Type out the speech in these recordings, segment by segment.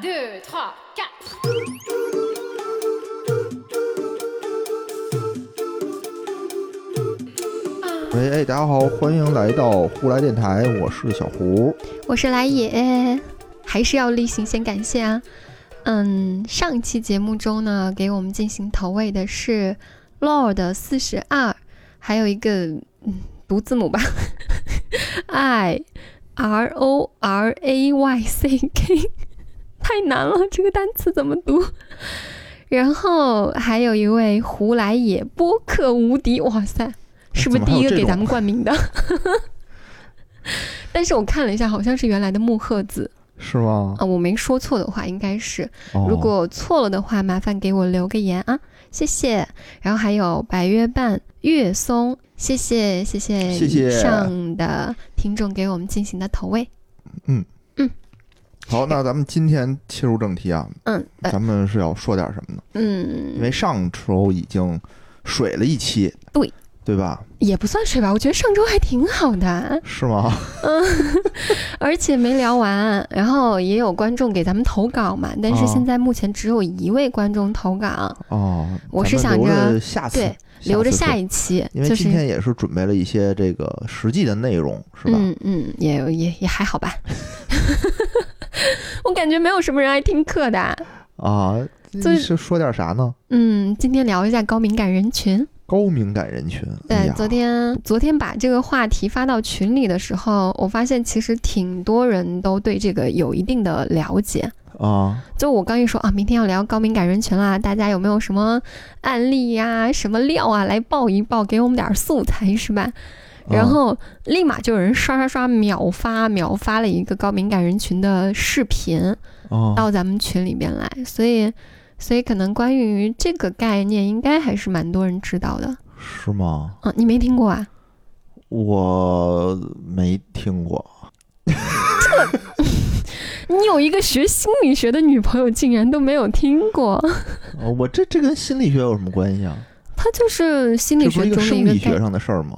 Deux, trois, quatre. 喂，哎，大家好，欢迎来到胡来电台，我是小胡。我是来也，还是要例行先感谢啊。嗯，上期节目中呢，给我们进行投喂的是 Lord 四十二，还有一个嗯读字母吧，I R O R A Y C K，太难了，这个单词怎么读？然后还有一位胡来也播客无敌，哇塞，是不是第一个给咱们冠名的？但是我看了一下，好像是原来的木鹤子是吗？啊，我没说错的话，应该是。哦如果错了的话，麻烦给我留个言啊，谢谢。然后还有白月半、月松，谢谢谢谢谢谢以上的听众给我们进行的投喂。好，那咱们今天切入正题啊，嗯呃咱们是要说点什么呢？嗯因嗯，为上周已经水了一期，对对吧？也不算水吧，我觉得上周还挺好的，是吗？嗯 而且没聊完。然后也有观众给咱们投稿嘛，但是哦现在目前只有一位观众投稿，哦，我是想着着下次对，留着下一期，因为今天也是准备了一些这个实际的内容，是吧？嗯嗯，也也也还好吧。我感觉没有什么人爱听课的。啊，就是是说点啥呢？嗯，今天聊一下高敏感人群。高敏感人群。哎对，呀昨天昨天把这个话题发到群里的时候，我发现其实挺多人都对这个有一定的了解。啊，就我刚一说啊，明天要聊高敏感人群啦，大家有没有什么案例呀、什么料啊，来报一报，给我们点素材是吧？然后立马就有人刷刷刷秒发秒发了一个高敏感人群的视频啊，到咱们群里边来，所以所以可能关于这个概念，应该还是蛮多人知道的。是吗？嗯，你没听过啊？我没听过。这你有一个学心理学的女朋友，竟然都没有听过？哦我这这跟心理学有什么关系啊？它就是心理学中的一个概生理学上的事儿吗？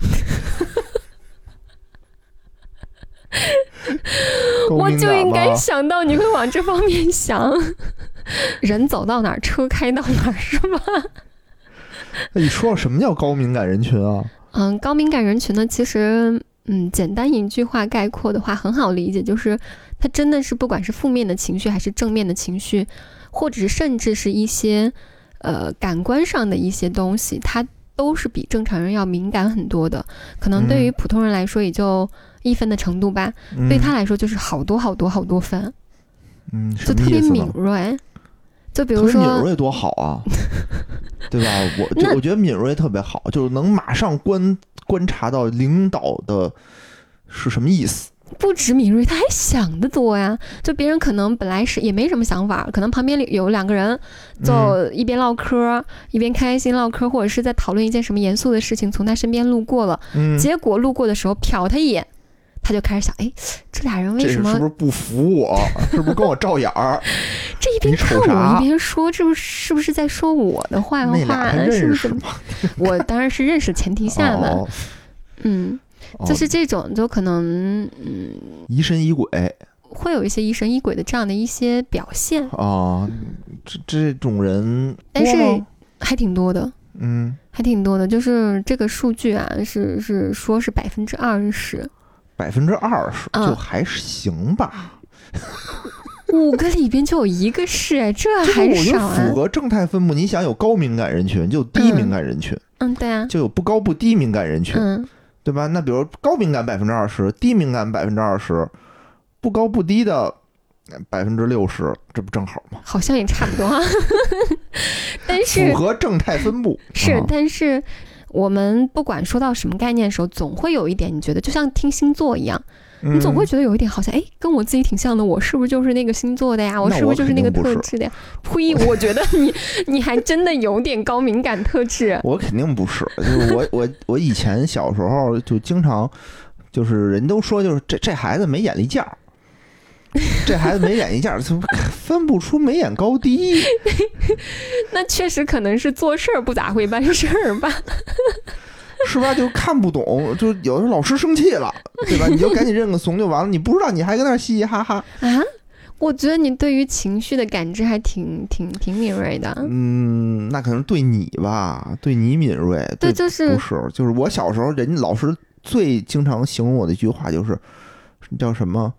高我就应该想到你会往这方面想。人走到哪儿，车开到哪儿，是吧？那你说说什么叫高敏感人群啊？嗯，高敏感人群呢，其实，嗯，简单一句话概括的话，很好理解，就是他真的是不管是负面的情绪，还是正面的情绪，或者是甚至是一些呃感官上的一些东西，他都是比正常人要敏感很多的。可能对于嗯普通人来说，也就一分的程度吧，对他来说就是好多好多好多分，嗯，就特别？敏锐。就比如说，敏锐多好啊，对吧？我就我觉得敏锐特别好，就是能马上观观察到领导的是什么意思。不止敏锐，他还想得多呀。就别人可能本来是也没什么想法，可能旁边有两个人嗯就一边唠嗑，一边开心唠嗑，或者是在讨论一件什么严肃的事情，从他身边路过了，嗯，结果路过的时候瞟他一眼，他就开始想，哎，这俩人为什么是不是不服我？是不是跟我照眼儿？这一边你看我一边说，这不是是不是在说我的坏话？还是不是？我当然是认识前提下嘛，哦，嗯，哦就是这种，就可能嗯疑神疑鬼会有一些疑神疑鬼的这样的一些表现，啊，这这种人但是还挺多的。嗯，还挺多的，就是这个数据啊，是是说是百分之二十，百分之二十嗯就还行吧，五个里边就有一个是，哎这 这个还少啊？符合正态分布。你想有高敏感人群，就有低敏感人群，嗯，对啊，就有不高不低敏感人群，嗯，对吧？那比如高敏感百分之二十，低敏感百分之二十，不高不低的百分之六十，这不正好吗？好像也差不多啊。但符合正态分布 是啊，但是我们不管说到什么概念的时候，总会有一点，你觉得就像听星座一样，你总会嗯觉得有一点好像，哎，跟我自己挺像的，我是不是就是那个星座的呀？我是不是就是那个特质的呀？呸！我觉得你你还真的有点高敏感特质。我肯定不是，就是我我 我以前小时候就经常，就是人都说就是这这孩子没眼力见儿，这孩子没眼力见儿，就分不出眉眼高低。那确实可能是做事儿不咋会办事儿吧？是吧？就看不懂，就有的时候老师生气了，对吧？你就赶紧认个怂就完了。你不知道，你还跟那嘻嘻哈哈。啊，我觉得你对于情绪的感知还挺挺挺敏锐的。嗯，那可能对你吧，对你敏锐，对，就是不是，就是我小时候，人家老师最经常形容我的一句话就是，叫什么？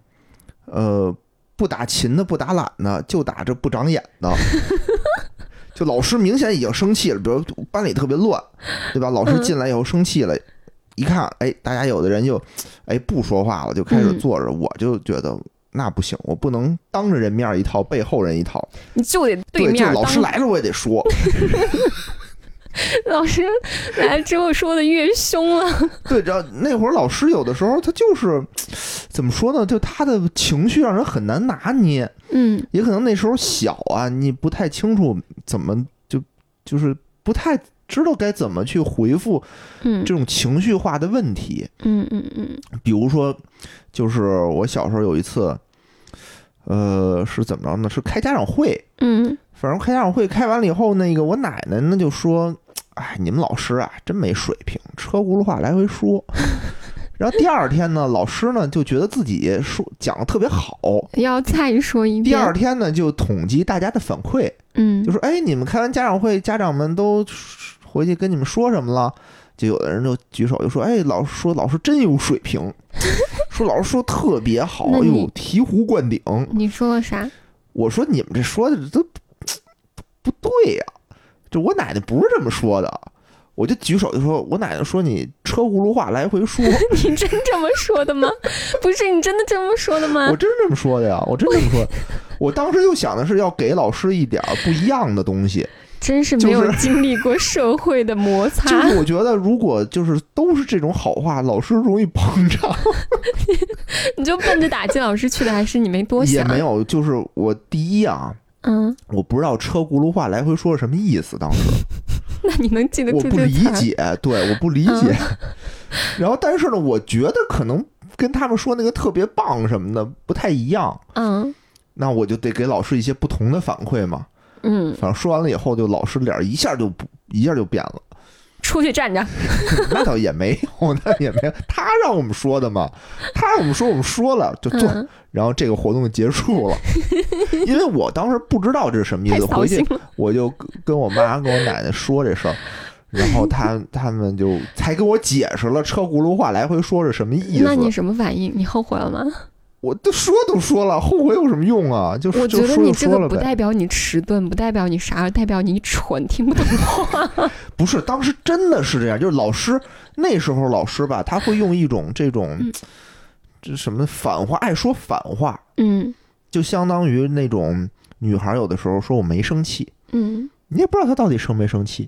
呃，不打勤的，不打懒的，就打这不长眼的。就老师明显已经生气了，比如班里特别乱，对吧？老师进来以后生气了，一看，哎，大家有的人就，哎，不说话了，就开始坐着。我就觉得那不行，我不能当着人面一套，背后人一套，你就得对面。就老师来了，我也得说。老师来了之后说的越凶了。对，然后那会儿老师有的时候他就是怎么说呢？就他的情绪让人很难拿捏。嗯，也可能那时候小啊，你不太清楚怎么就就是不太知道该怎么去回复这种情绪化的问题。嗯嗯嗯。比如说，就是我小时候有一次，呃，是怎么着呢？是开家长会。嗯。反正开家长会开完了以后，那个我奶奶呢就说。哎，你们老师啊，真没水平，车轱辘话来回说。然后第二天呢，老师呢就觉得自己说讲的特别好，要再说一遍。第二天呢，就统计大家的反馈，嗯，就说：“哎，你们开完家长会，家长们都回去跟你们说什么了？”就有的人就举手就说：“哎，老师说老师真有水平，说老师说特别好，哎呦，醍醐灌顶。”你说了啥？我说你们这说的都不对呀。就我奶奶不是这么说的，我就举手就说，我奶奶说你车轱辘话来回说，你真这么说的吗？不是你真的这么说的吗？我真这么说的呀，我真这么说。我当时就想的是要给老师一点不一样的东西，真是没有经历过社会的摩擦。就是我觉得如果就是都是这种好话，老师容易膨胀。你就奔着打击老师去的，还是你没多想？也没有，就是我第一啊。嗯，我不知道车轱辘话来回说是什么意思。当时，那你能记得住我不理解，对，我不理解。然后，但是呢，我觉得可能跟他们说那个特别棒什么的不太一样。嗯，那我就得给老师一些不同的反馈嘛。嗯，反正说完了以后，就老师脸一下就不一下就变了。出去站着，那倒也没有，那也没有。他让我们说的嘛，他让我们说，我们说了就做，然后这个活动就结束了。因为我当时不知道这是什么意思，回去我就跟我妈跟我奶奶说这事儿，然后他 他们就才给我解释了车轱辘话来回说是什么意思。那你什么反应？你后悔了吗？我都说都说了，后悔有什么用啊？就我觉得你这个不代表你迟钝，不代表你啥，代表你蠢，听不懂话。不是，当时真的是这样，就是老师那时候老师吧，他会用一种这种这什么反话，爱说反话，嗯，就相当于那种女孩有的时候说我没生气，嗯，你也不知道她到底生没生气，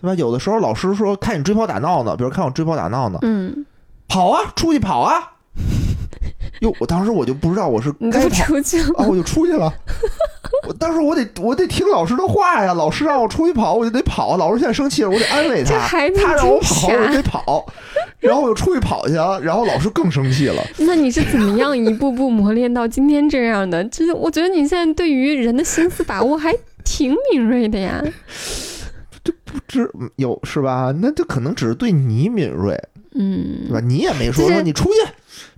对吧？有的时候老师说看你追跑打闹呢，比如看我追跑打闹呢，嗯，跑啊，出去跑啊。哟，我当时我就不知道我是该跑啊，我就出去了。我当时我得我得听老师的话呀，老师让我出去跑，我就得跑。老师现在生气了，我得安慰他。他让我跑，我得跑。然后我就出去跑去了，然后老师更生气了。那你是怎么样一步步磨练到今天这样的？就是我觉得你现在对于人的心思把握还挺敏锐的呀。这不知有是吧？那这可能只是对你敏锐，嗯，对吧？你也没说说你出去。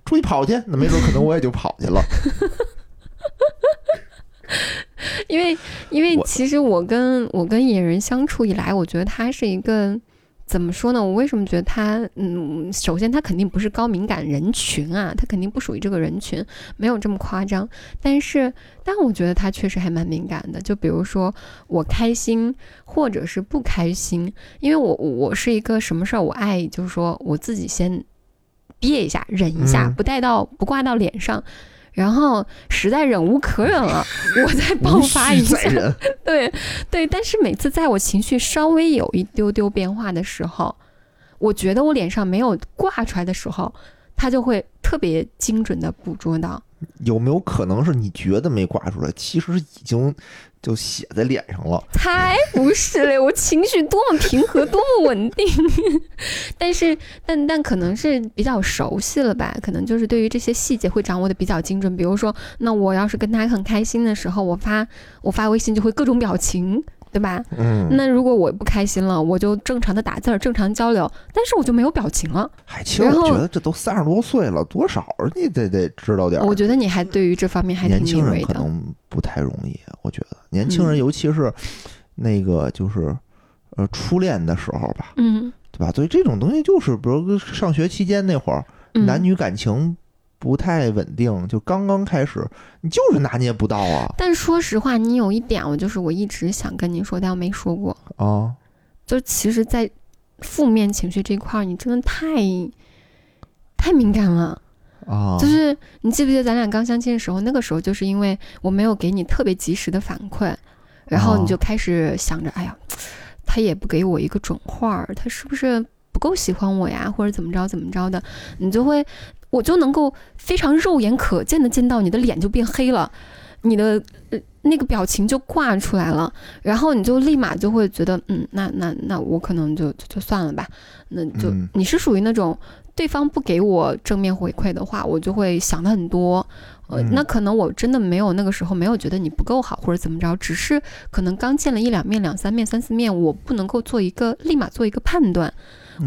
出去跑去，那没准可能我也就跑去了。因为，因为其实我跟我跟野人相处以来，我觉得他是一个怎么说呢？我为什么觉得他？嗯，首先他肯定不是高敏感人群啊，他肯定不属于这个人群，没有这么夸张。但是，但我觉得他确实还蛮敏感的。就比如说我开心或者是不开心，因为我我是一个什么事儿，我爱就是说我自己先。憋一下，忍一下，不带到不挂到脸上，然后实在忍无可忍了，我再爆发一下。对对，但是每次在我情绪稍微有一丢丢变化的时候，我觉得我脸上没有挂出来的时候，他就会特别精准的捕捉到。有没有可能是你觉得没挂出来，其实已经？就写在脸上了，才不是嘞！我情绪多么平和，多么稳定。但是，但但可能是比较熟悉了吧？可能就是对于这些细节会掌握的比较精准。比如说，那我要是跟他很开心的时候，我发我发微信就会各种表情，对吧？嗯，那如果我不开心了，我就正常的打字儿，正常交流，但是我就没有表情了。嗨，其实我觉得这都三十多岁了，多少你得得知道点儿。我觉得你还对于这方面还挺年轻人。可能不太容易，我觉得年轻人嗯尤其是那个就是呃初恋的时候吧，嗯，对吧？所以这种东西就是，比如上学期间那会儿，嗯男女感情不太稳定，就刚刚开始，你就是拿捏不到啊但说实话，你有一点，我就是我一直想跟你说，但我没说过，啊就其实，在负面情绪这一块儿，你真的太太敏感了。啊！就是你记不记得咱俩刚相亲的时候，那个时候就是因为我没有给你特别及时的反馈，然后你就哦开始想着，哎呀，他也不给我一个准话儿，他是不是不够喜欢我呀，或者怎么着怎么着的，你就会，我就能够非常肉眼可见的见到你的脸就变黑了，你的呃那个表情就挂出来了，然后你就立马就会觉得，嗯，那那那我可能就就就算了吧，那就、嗯你是属于那种对方不给我正面回馈的话，我就会想的很多。呃，嗯那可能我真的没有那个时候没有觉得你不够好或者怎么着，只是可能刚见了一两面、两三面、三四面，我不能够做一个立马做一个判断。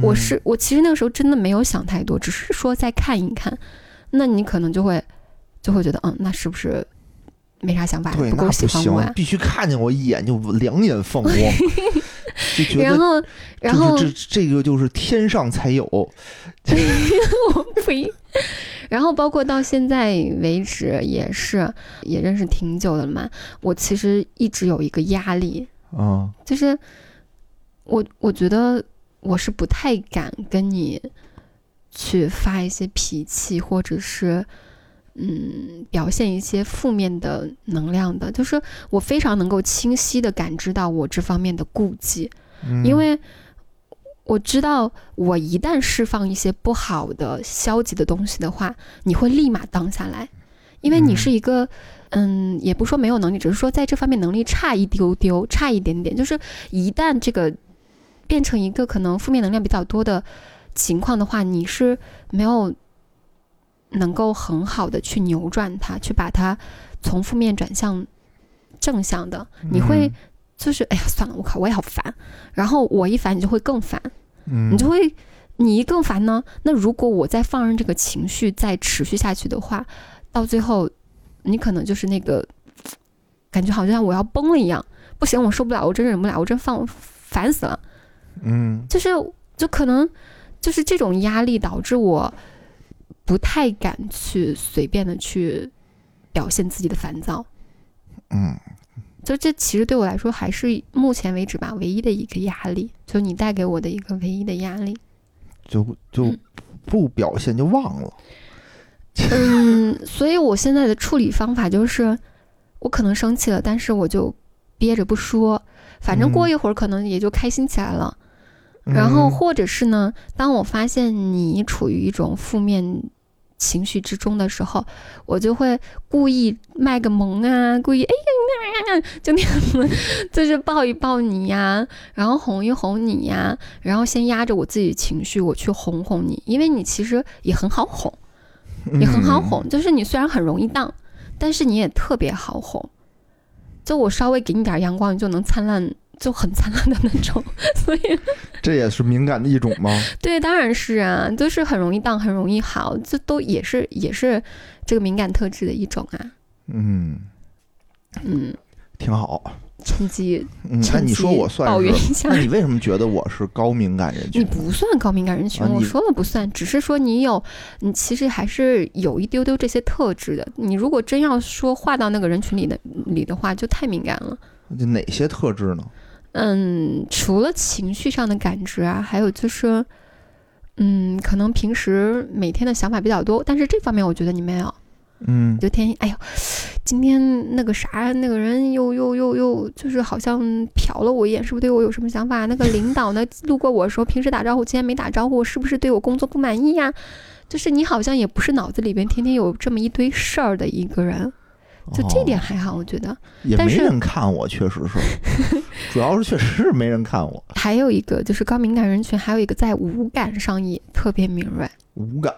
我嗯是我其实那个时候真的没有想太多，只是说再看一看，那你可能就会就会觉得，嗯，那是不是没啥想法，不够喜欢我呀，？必须看见我一眼就两眼放光，就觉得然后，然后这这个就是天上才有 我呸。然后包括到现在为止也是，也认识挺久的了嘛。我其实一直有一个压力，啊就是我我觉得我是不太敢跟你去发一些脾气，或者是嗯表现一些负面的能量的。就是我非常能够清晰的感知到我这方面的顾忌，嗯因为我知道，我一旦释放一些不好的、消极的东西的话，你会立马当下来，因为你嗯是一个，嗯，也不说没有能力，只是说在这方面能力差一丢丢，差一点点。就是一旦这个变成一个可能负面能量比较多的情况的话，你是没有能够很好的去扭转它，去把它从负面转向正向的，你会。嗯就是哎呀，算了，我靠，我也好烦。然后我一烦，你就会更烦，嗯你就会，你一更烦呢，那如果我再放任这个情绪再持续下去的话，到最后，你可能就是那个感觉好像我要崩了一样，不行，我受不了，我真忍不了，我真放烦死了。嗯就是就可能就是这种压力导致我不太敢去随便的去表现自己的烦躁。嗯就这其实对我来说还是目前为止吧唯一的一个压力，就你带给我的一个唯一的压力。就就嗯不表现就忘了，嗯，所以我现在的处理方法就是，我可能生气了，但是我就憋着不说，反正过嗯一会儿可能也就开心起来了。然后嗯。或者是呢，当我发现你处于一种负面情绪之中的时候，我就会故意卖个萌啊，故意哎呀就那样子，就是抱一抱你呀，然后哄一哄你呀，然后先压着我自己情绪，我去哄哄你，因为你其实也很好哄，也很好。嗯哄，就是你虽然很容易荡，但是你也特别好哄，就我稍微给你点阳光，你就能灿烂。就很灿烂的那种，所以这也是敏感的一种吗？对，当然是啊，就是很容易荡，很容易好，这都也是也是这个敏感特质的一种啊。嗯，嗯，挺好。趁机嗯，那趁你说我算抱怨？一下 那。你为什么觉得我是高敏感人群你？不算高敏感人群，啊我说了不算，只是说你有，你其实还是有一丢丢这些特质的。你如果真要说划到那个人群里的里的话，就太敏感了。就哪些特质呢？嗯，除了情绪上的感知啊，还有就是，嗯，可能平时每天的想法比较多，但是这方面我觉得你没有。嗯就天天，哎呦，今天那个啥，那个人又又又又，就是好像瞟了我一眼，是不是对我有什么想法？那个领导呢，路过我的时候，平时打招呼，今天没打招呼，是不是对我工作不满意呀？就是你好像也不是脑子里边天天有这么一堆事儿的一个人，就这点哦还好，我觉得。也没人看我，确实是，主要是确实是没人看我，还有一个就是高敏感人群，还有一个在五感上也特别敏锐，五感。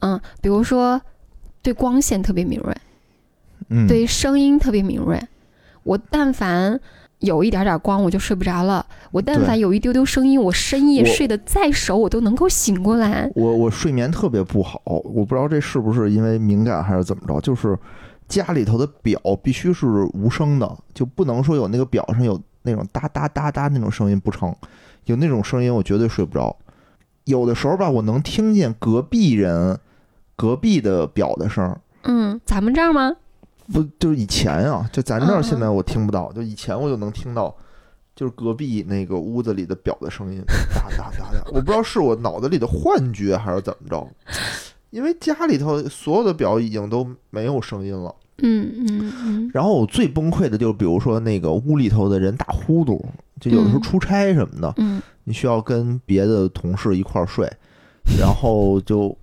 嗯，比如说对光线特别敏锐，嗯，对于声音特别敏锐。我但凡有一点点光，我就睡不着了；我但凡有一丢丢声音，我深夜睡得再熟，我都能够醒过来。我我睡眠特别不好，我不知道这是不是因为敏感还是怎么着，就是家里头的表必须是无声的，就不能说有那个表上有那种哒哒哒哒那种声音不成，有那种声音我绝对睡不着。有的时候吧，我能听见隔壁人隔壁的表的声儿，嗯，咱们这儿吗？不就是以前啊，就咱这儿嗯现在我听不到，就以前我就能听到，就是隔壁那个屋子里的表的声音，哒哒哒哒，我不知道是我脑子里的幻觉还是怎么着，因为家里头所有的表已经都没有声音了。嗯嗯嗯。然后我最崩溃的就是，比如说那个屋里头的人打呼噜，就有的时候嗯出差什么的，嗯。你需要跟别的同事一块儿睡，然后就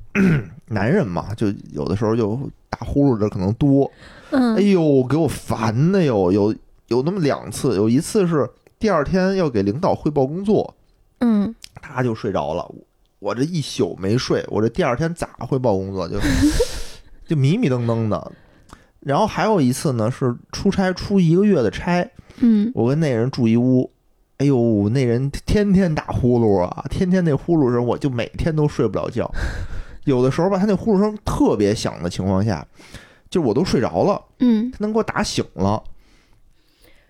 男人嘛，就有的时候就打呼噜的可能多，哎嗯呦，给我烦的哟！有有那么两次，有一次是第二天要给领导汇报工作，嗯。他就睡着了，我我这一宿没睡，我这第二天咋汇报工作？就 就迷迷瞪瞪的。然后还有一次呢，是出差出一个月的差，嗯我跟那人住一屋，哎呦，那人天天打呼噜啊，天天那呼噜声，我就每天都睡不了觉。有的时候吧，他那呼噜声特别响的情况下，就我都睡着了，嗯，他能给我打醒了。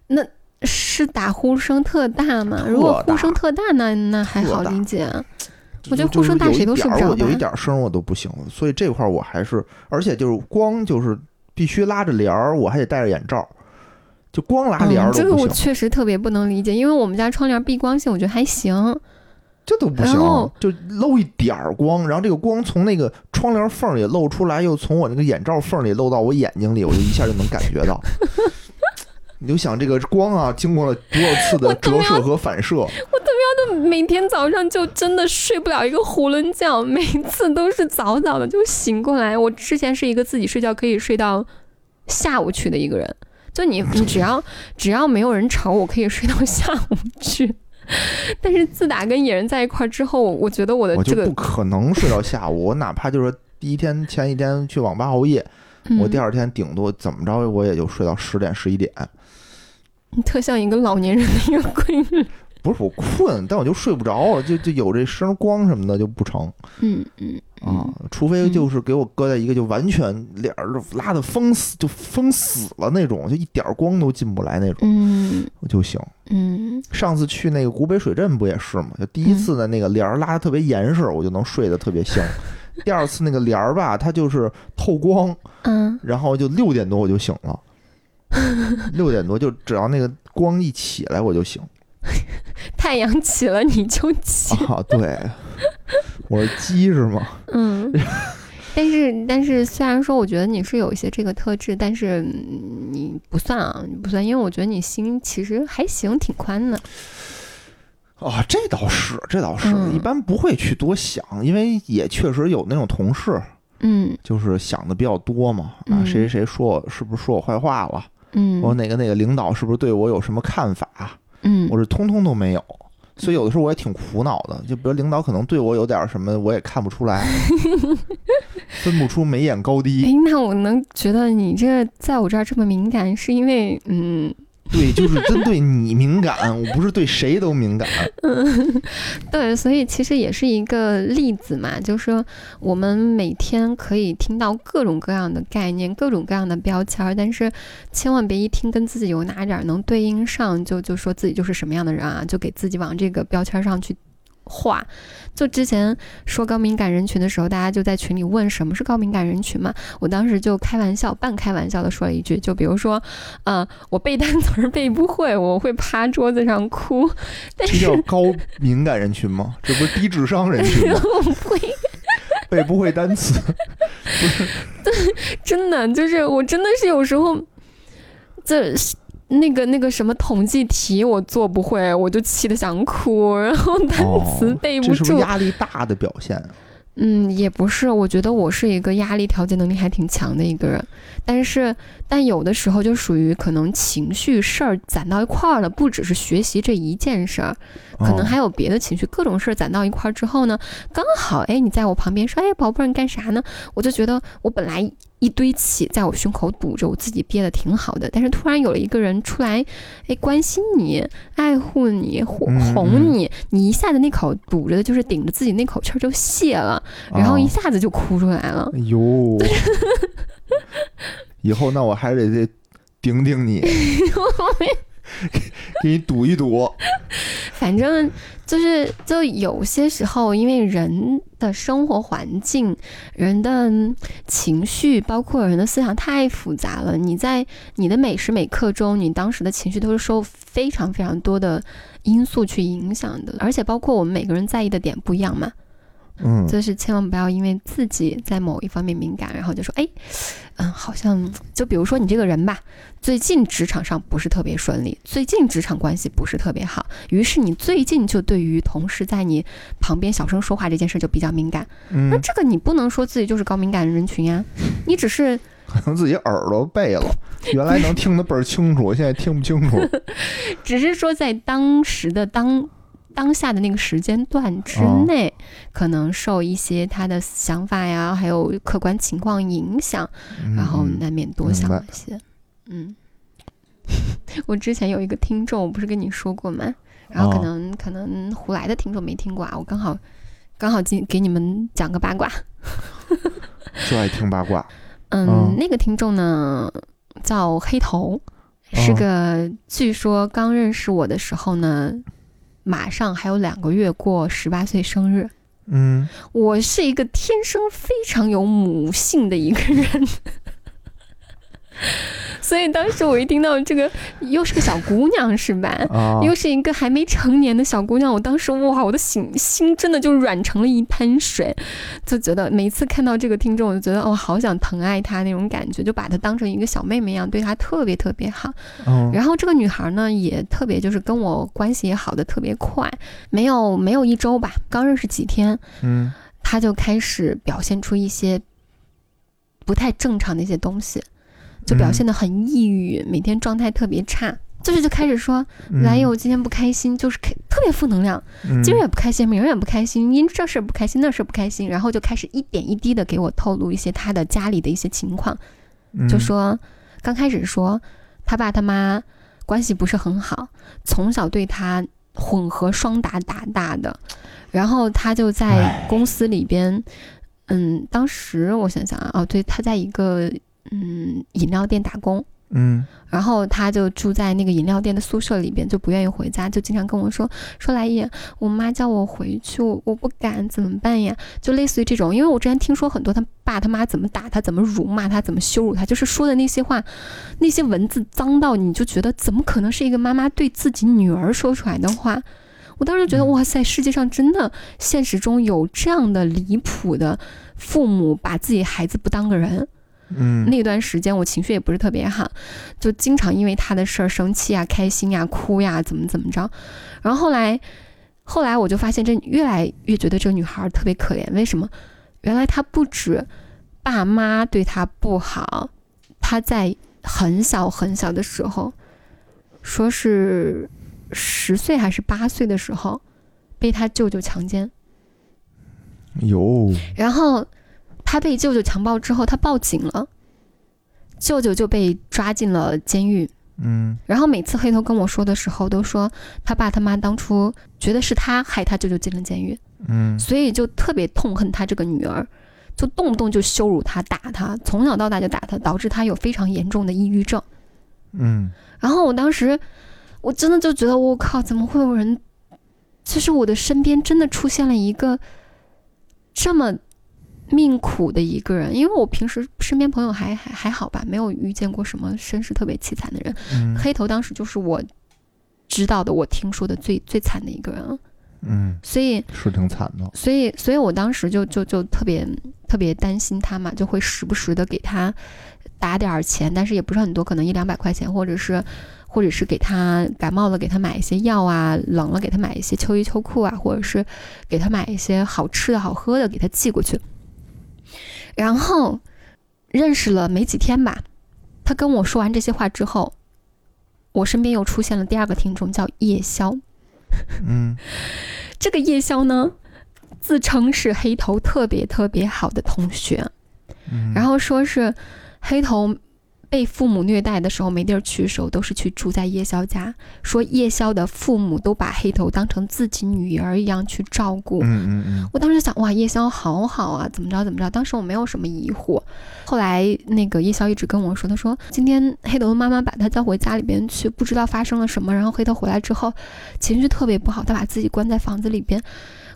那是打呼声特大吗？特如果呼大声特大，那那还好理解。我觉得呼声大谁都睡不着我有一点儿声我都不行了，所以这块儿我还是，而且就是光就是必须拉着帘儿，我还得戴着眼罩，就光拉帘儿嗯，这个我确实特别不能理解，因为我们家窗帘避光性，我觉得还行。这都不行，就漏一点儿光，然后这个光从那个窗帘缝里漏出来，又从我那个眼罩缝里漏到我眼睛里，我就一下就能感觉到。你就想这个光啊，经过了多少次的折射和反射，我他喵的每天早上就真的睡不了一个囫囵觉，每次都是早早的就醒过来。我之前是一个自己睡觉可以睡到下午去的一个人，就你 你只要只要没有人吵，我可以睡到下午去。但是自打跟野人在一块儿之后，我觉得我的我这个就不可能睡到下午。我哪怕就是第一天前一天去网吧熬夜，我第嗯二天顶多怎么着我也就睡到十点十一点。你特像一个老年人的一个闺女。不是我困，但我就睡不着，就就有这声光什么的就不成嗯嗯啊，除非就是给我搁在一个就完全脸儿拉的封死，就封死了那种，就一点儿光都进不来那种嗯就行。嗯上次去那个古北水镇不也是吗？就第一次的那个帘儿拉的特别严实，我就能睡得特别香。第二次那个帘儿吧，它就是透光，嗯然后就六点多我就醒了，六点多就只要那个光一起来我就醒 太阳起了你就起。啊。对，我是鸡是吗？嗯，但是但是虽然说我觉得你是有一些这个特质，但是嗯你不算啊，你不算，因为我觉得你心其实还行，挺宽的。啊，这倒是，这倒是，嗯一般不会去多想，因为也确实有那种同事，嗯就是想的比较多嘛。啊，嗯谁谁谁说我是不是说我坏话了？嗯我哪个哪个领导是不是对我有什么看法？嗯我是通通都没有。所以有的时候我也挺苦恼的，就比如领导可能对我有点什么，我也看不出来，分不出眉眼高低。哎，那我能觉得你这在我这儿这么敏感，是因为嗯，对，就是针对你敏感，我不是对谁都敏感。嗯 对，所以其实也是一个例子嘛，就是说我们每天可以听到各种各样的概念、各种各样的标签，但是千万别一听跟自己有哪点能对应上，就就说自己就是什么样的人啊，就给自己往这个标签上去画。就之前说高敏感人群的时候，大家就在群里问什么是高敏感人群嘛，我当时就开玩笑，半开玩笑的说了一句，就比如说，呃，我背单词儿背不会，我会趴桌子上哭，但这叫高敏感人群吗？这不是低智商人群吗？我不会。背不会单词，真的就是我真的是有时候，这是那个那个什么统计题我做不会，我就气得想哭，然后单词哦背不住。这是不是压力大的表现啊？嗯，也不是，我觉得我是一个压力调节能力还挺强的一个人，但是但有的时候就属于可能情绪事儿攒到一块儿了，不只是学习这一件事儿，可能哦还有别的情绪，各种事儿攒到一块儿之后呢，刚好哎你在我旁边说，哎宝贝儿你干啥呢？我就觉得我本来一堆气在我胸口堵着，我自己憋得挺好的。但是突然有了一个人出来，哎，关心你、爱护你、哄嗯哄你，你一下子那口堵着的，就是顶着自己那口气儿就泄了，然后一哦下子就哭出来了。哟、啊，以后那我还得得顶顶你，给你赌一赌。反正就是，就有些时候，因为人的生活环境、人的情绪，包括人的思想太复杂了。你在你的每时每刻中，你当时的情绪都是受非常非常多的因素去影响的，而且包括我们每个人在意的点不一样嘛。嗯，就是千万不要因为自己在某一方面敏感，然后就说，哎，嗯，好像就比如说你这个人吧，最近职场上不是特别顺利，最近职场关系不是特别好，于是你最近就对于同事在你旁边小声说话这件事就比较敏感。那嗯，这个你不能说自己就是高敏感人群呀，你只是 可能自己耳朵背了，原来能听得倍儿清楚，现在听不清楚。只是说在当时的当当下的那个时间段之哦内，可能受一些他的想法呀，还有客观情况影响，然后嗯难免多想了些。嗯，我之前有一个听众，我不是跟你说过吗？然后可哦能、可能胡来的听众没听过啊，我刚好刚好今给你们讲个八卦。就爱听八卦。嗯，哦那个听众呢叫黑头，是哦个据说刚认识我的时候呢，马上还有两个月过十八岁生日。嗯，我是一个天生非常有母性的一个人，所以当时我一听到这个，又是个小姑娘是吧？啊，又是一个还没成年的小姑娘，我当时哇，我的心心真的就软成了一滩水，就觉得每次看到这个听众，我就觉得哦，好想疼爱她那种感觉，就把她当成一个小妹妹一样，对她特别特别好。嗯然后这个女孩呢，也特别就是跟我关系也好的特别快，没有没有一周吧，刚认识几天，嗯她就开始表现出一些不太正常的一些东西，就表现得很抑郁，每天状态特别差。就是就开始说，嗯来友今天不开心，就是开特别负能量，嗯。今儿也不开心，明儿也不开心，因这事儿不开心，那事儿不开心，然后就开始一点一滴的给我透露一些他的家里的一些情况，就嗯说刚开始说他爸他妈关系不是很好，从小对他混合双打打大的，然后他就在公司里边，嗯，当时我想想啊，哦，对，他在一个嗯饮料店打工，嗯然后他就住在那个饮料店的宿舍里边，就不愿意回家，就经常跟我说说来也，我妈叫我回去，我我不敢，怎么办呀？就类似于这种，因为我之前听说很多他爸他妈怎么打他，怎么辱骂他，怎么羞辱他，就是说的那些话，那些文字脏到你就觉得怎么可能是一个妈妈对自己女儿说出来的话？我当时觉得嗯哇塞，世界上真的现实中有这样的离谱的父母，把自己孩子不当个人。嗯那段时间我情绪也不是特别好，就经常因为他的事儿生气啊、开心呀、哭呀，怎么怎么着。然后后来，后来我就发现这越来越觉得这个女孩儿特别可怜。为什么？原来她不止爸妈对她不好，她在很小很小的时候，说是十岁还是八岁的时候，被她舅舅强奸。有然后他被舅舅强暴之后，他报警了，舅舅就被抓进了监狱。嗯然后每次黑头跟我说的时候，都说他爸他妈当初觉得是他害他舅舅进了监狱，嗯所以就特别痛恨他这个女儿，就动不动就羞辱他、打他，从小到大就打他，导致他有非常严重的抑郁症。嗯然后我当时我真的就觉得我靠，怎么会有人？就是我的身边真的出现了一个这么命苦的一个人，因为我平时身边朋友还还还好吧，没有遇见过什么身世特别凄惨的人。嗯黑头当时就是我知道的，我听说的最最惨的一个人了，嗯，所以是挺惨的。所以，所以我当时就就就特别特别担心他嘛，就会时不时的给他打点儿钱，但是也不是很多，可能一两百块钱，或者是或者是给他感冒了给他买一些药啊，冷了给他买一些秋衣秋裤啊，或者是给他买一些好吃的好喝的给他寄过去。然后认识了没几天吧，他跟我说完这些话之后，我身边又出现了第二个听众，叫夜宵。嗯。这个夜宵呢，自称是黑头特别特别好的同学，嗯。然后说是黑头被父母虐待的时候没地儿去的时候，都是去住在夜宵家。说夜宵的父母都把黑头当成自己女儿一样去照顾。嗯嗯嗯我当时想，哇，夜宵好好啊，怎么着怎么着。当时我没有什么疑惑。后来那个夜宵一直跟我说，他说今天黑头的妈妈把他叫回家里边去，不知道发生了什么。然后黑头回来之后，情绪特别不好，他把自己关在房子里边，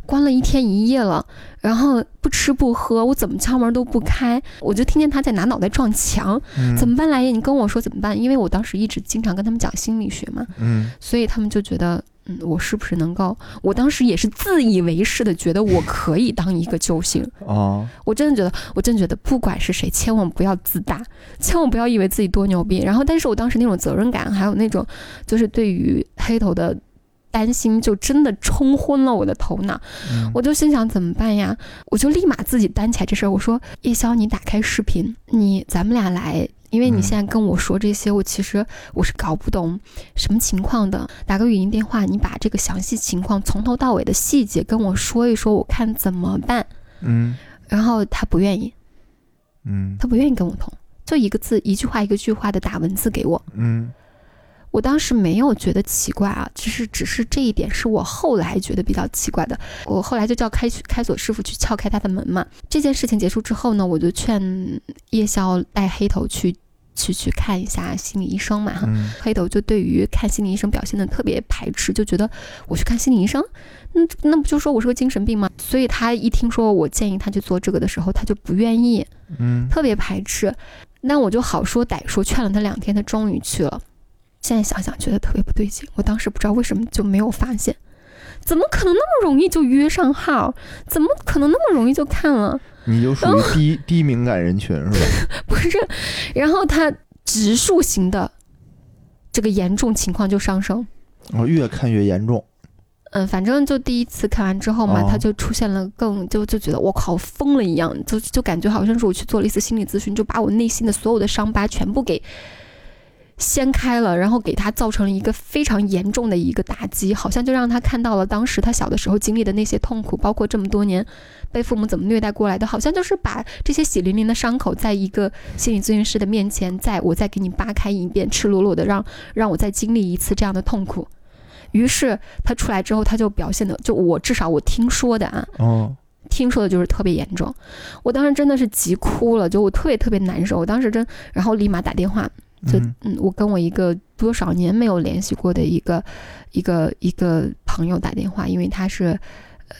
关了一天一夜了，然后不吃不喝，我怎么敲门都不开，我就听见他在拿脑袋撞墙。嗯，怎么办，来也？你跟我说怎么办？因为我当时一直经常跟他们讲心理学嘛，嗯所以他们就觉得，嗯，我是不是能够？我当时也是自以为是的，觉得我可以当一个救星。哦我真的觉得，我真的觉得，不管是谁，千万不要自大，千万不要以为自己多牛逼。然后，但是我当时那种责任感，还有那种就是对于黑头的担心，就真的冲昏了我的头脑。嗯我就心想怎么办呀？我就立马自己担起来这事儿。我说叶宵，你打开视频，你咱们俩来，因为你嗯现在跟我说这些，我其实我是搞不懂什么情况的。打个语音电话，你把这个详细情况从头到尾的细节跟我说一说，我看怎么办。嗯然后他不愿意，嗯他不愿意跟我通，就一个字一句话一个句话的打文字给我。嗯我当时没有觉得奇怪啊，只是只是这一点是我后来觉得比较奇怪的。我后来就叫开开锁师傅去撬开他的门嘛。这件事情结束之后呢，我就劝夜宵带黑头去去去看一下心理医生嘛哈。嗯黑头就对于看心理医生表现的特别排斥，就觉得我去看心理医生，那，那不就说我是个精神病吗？所以他一听说我建议他去做这个的时候，他就不愿意，嗯特别排斥。那我就好说歹说，劝了他两天，他终于去了。现在想想觉得特别不对劲，我当时不知道为什么就没有发现，怎么可能那么容易就约上号？怎么可能那么容易就看了？你就属于低低敏感人群是吧？不是，然后他指数型的这个严重情况就上升。哦，越看越严重。嗯，反正就第一次看完之后嘛，哦他就出现了更就就觉得我靠疯了一样，就就感觉好像是我去做了一次心理咨询，就把我内心的所有的伤疤全部给掀开了，然后给他造成了一个非常严重的一个打击，好像就让他看到了当时他小的时候经历的那些痛苦，包括这么多年被父母怎么虐待过来的，好像就是把这些血淋淋的伤口，在一个心理咨询师的面前，在我再给你扒开一遍，赤裸裸的让让我再经历一次这样的痛苦。于是他出来之后，他就表现的，就我至少我听说的啊，哦听说的就是特别严重。我当时真的是急哭了，就我特别特别难受。我当时真，然后立马打电话，就嗯嗯，我跟我一个多少年没有联系过的一个一个一个朋友打电话，因为他是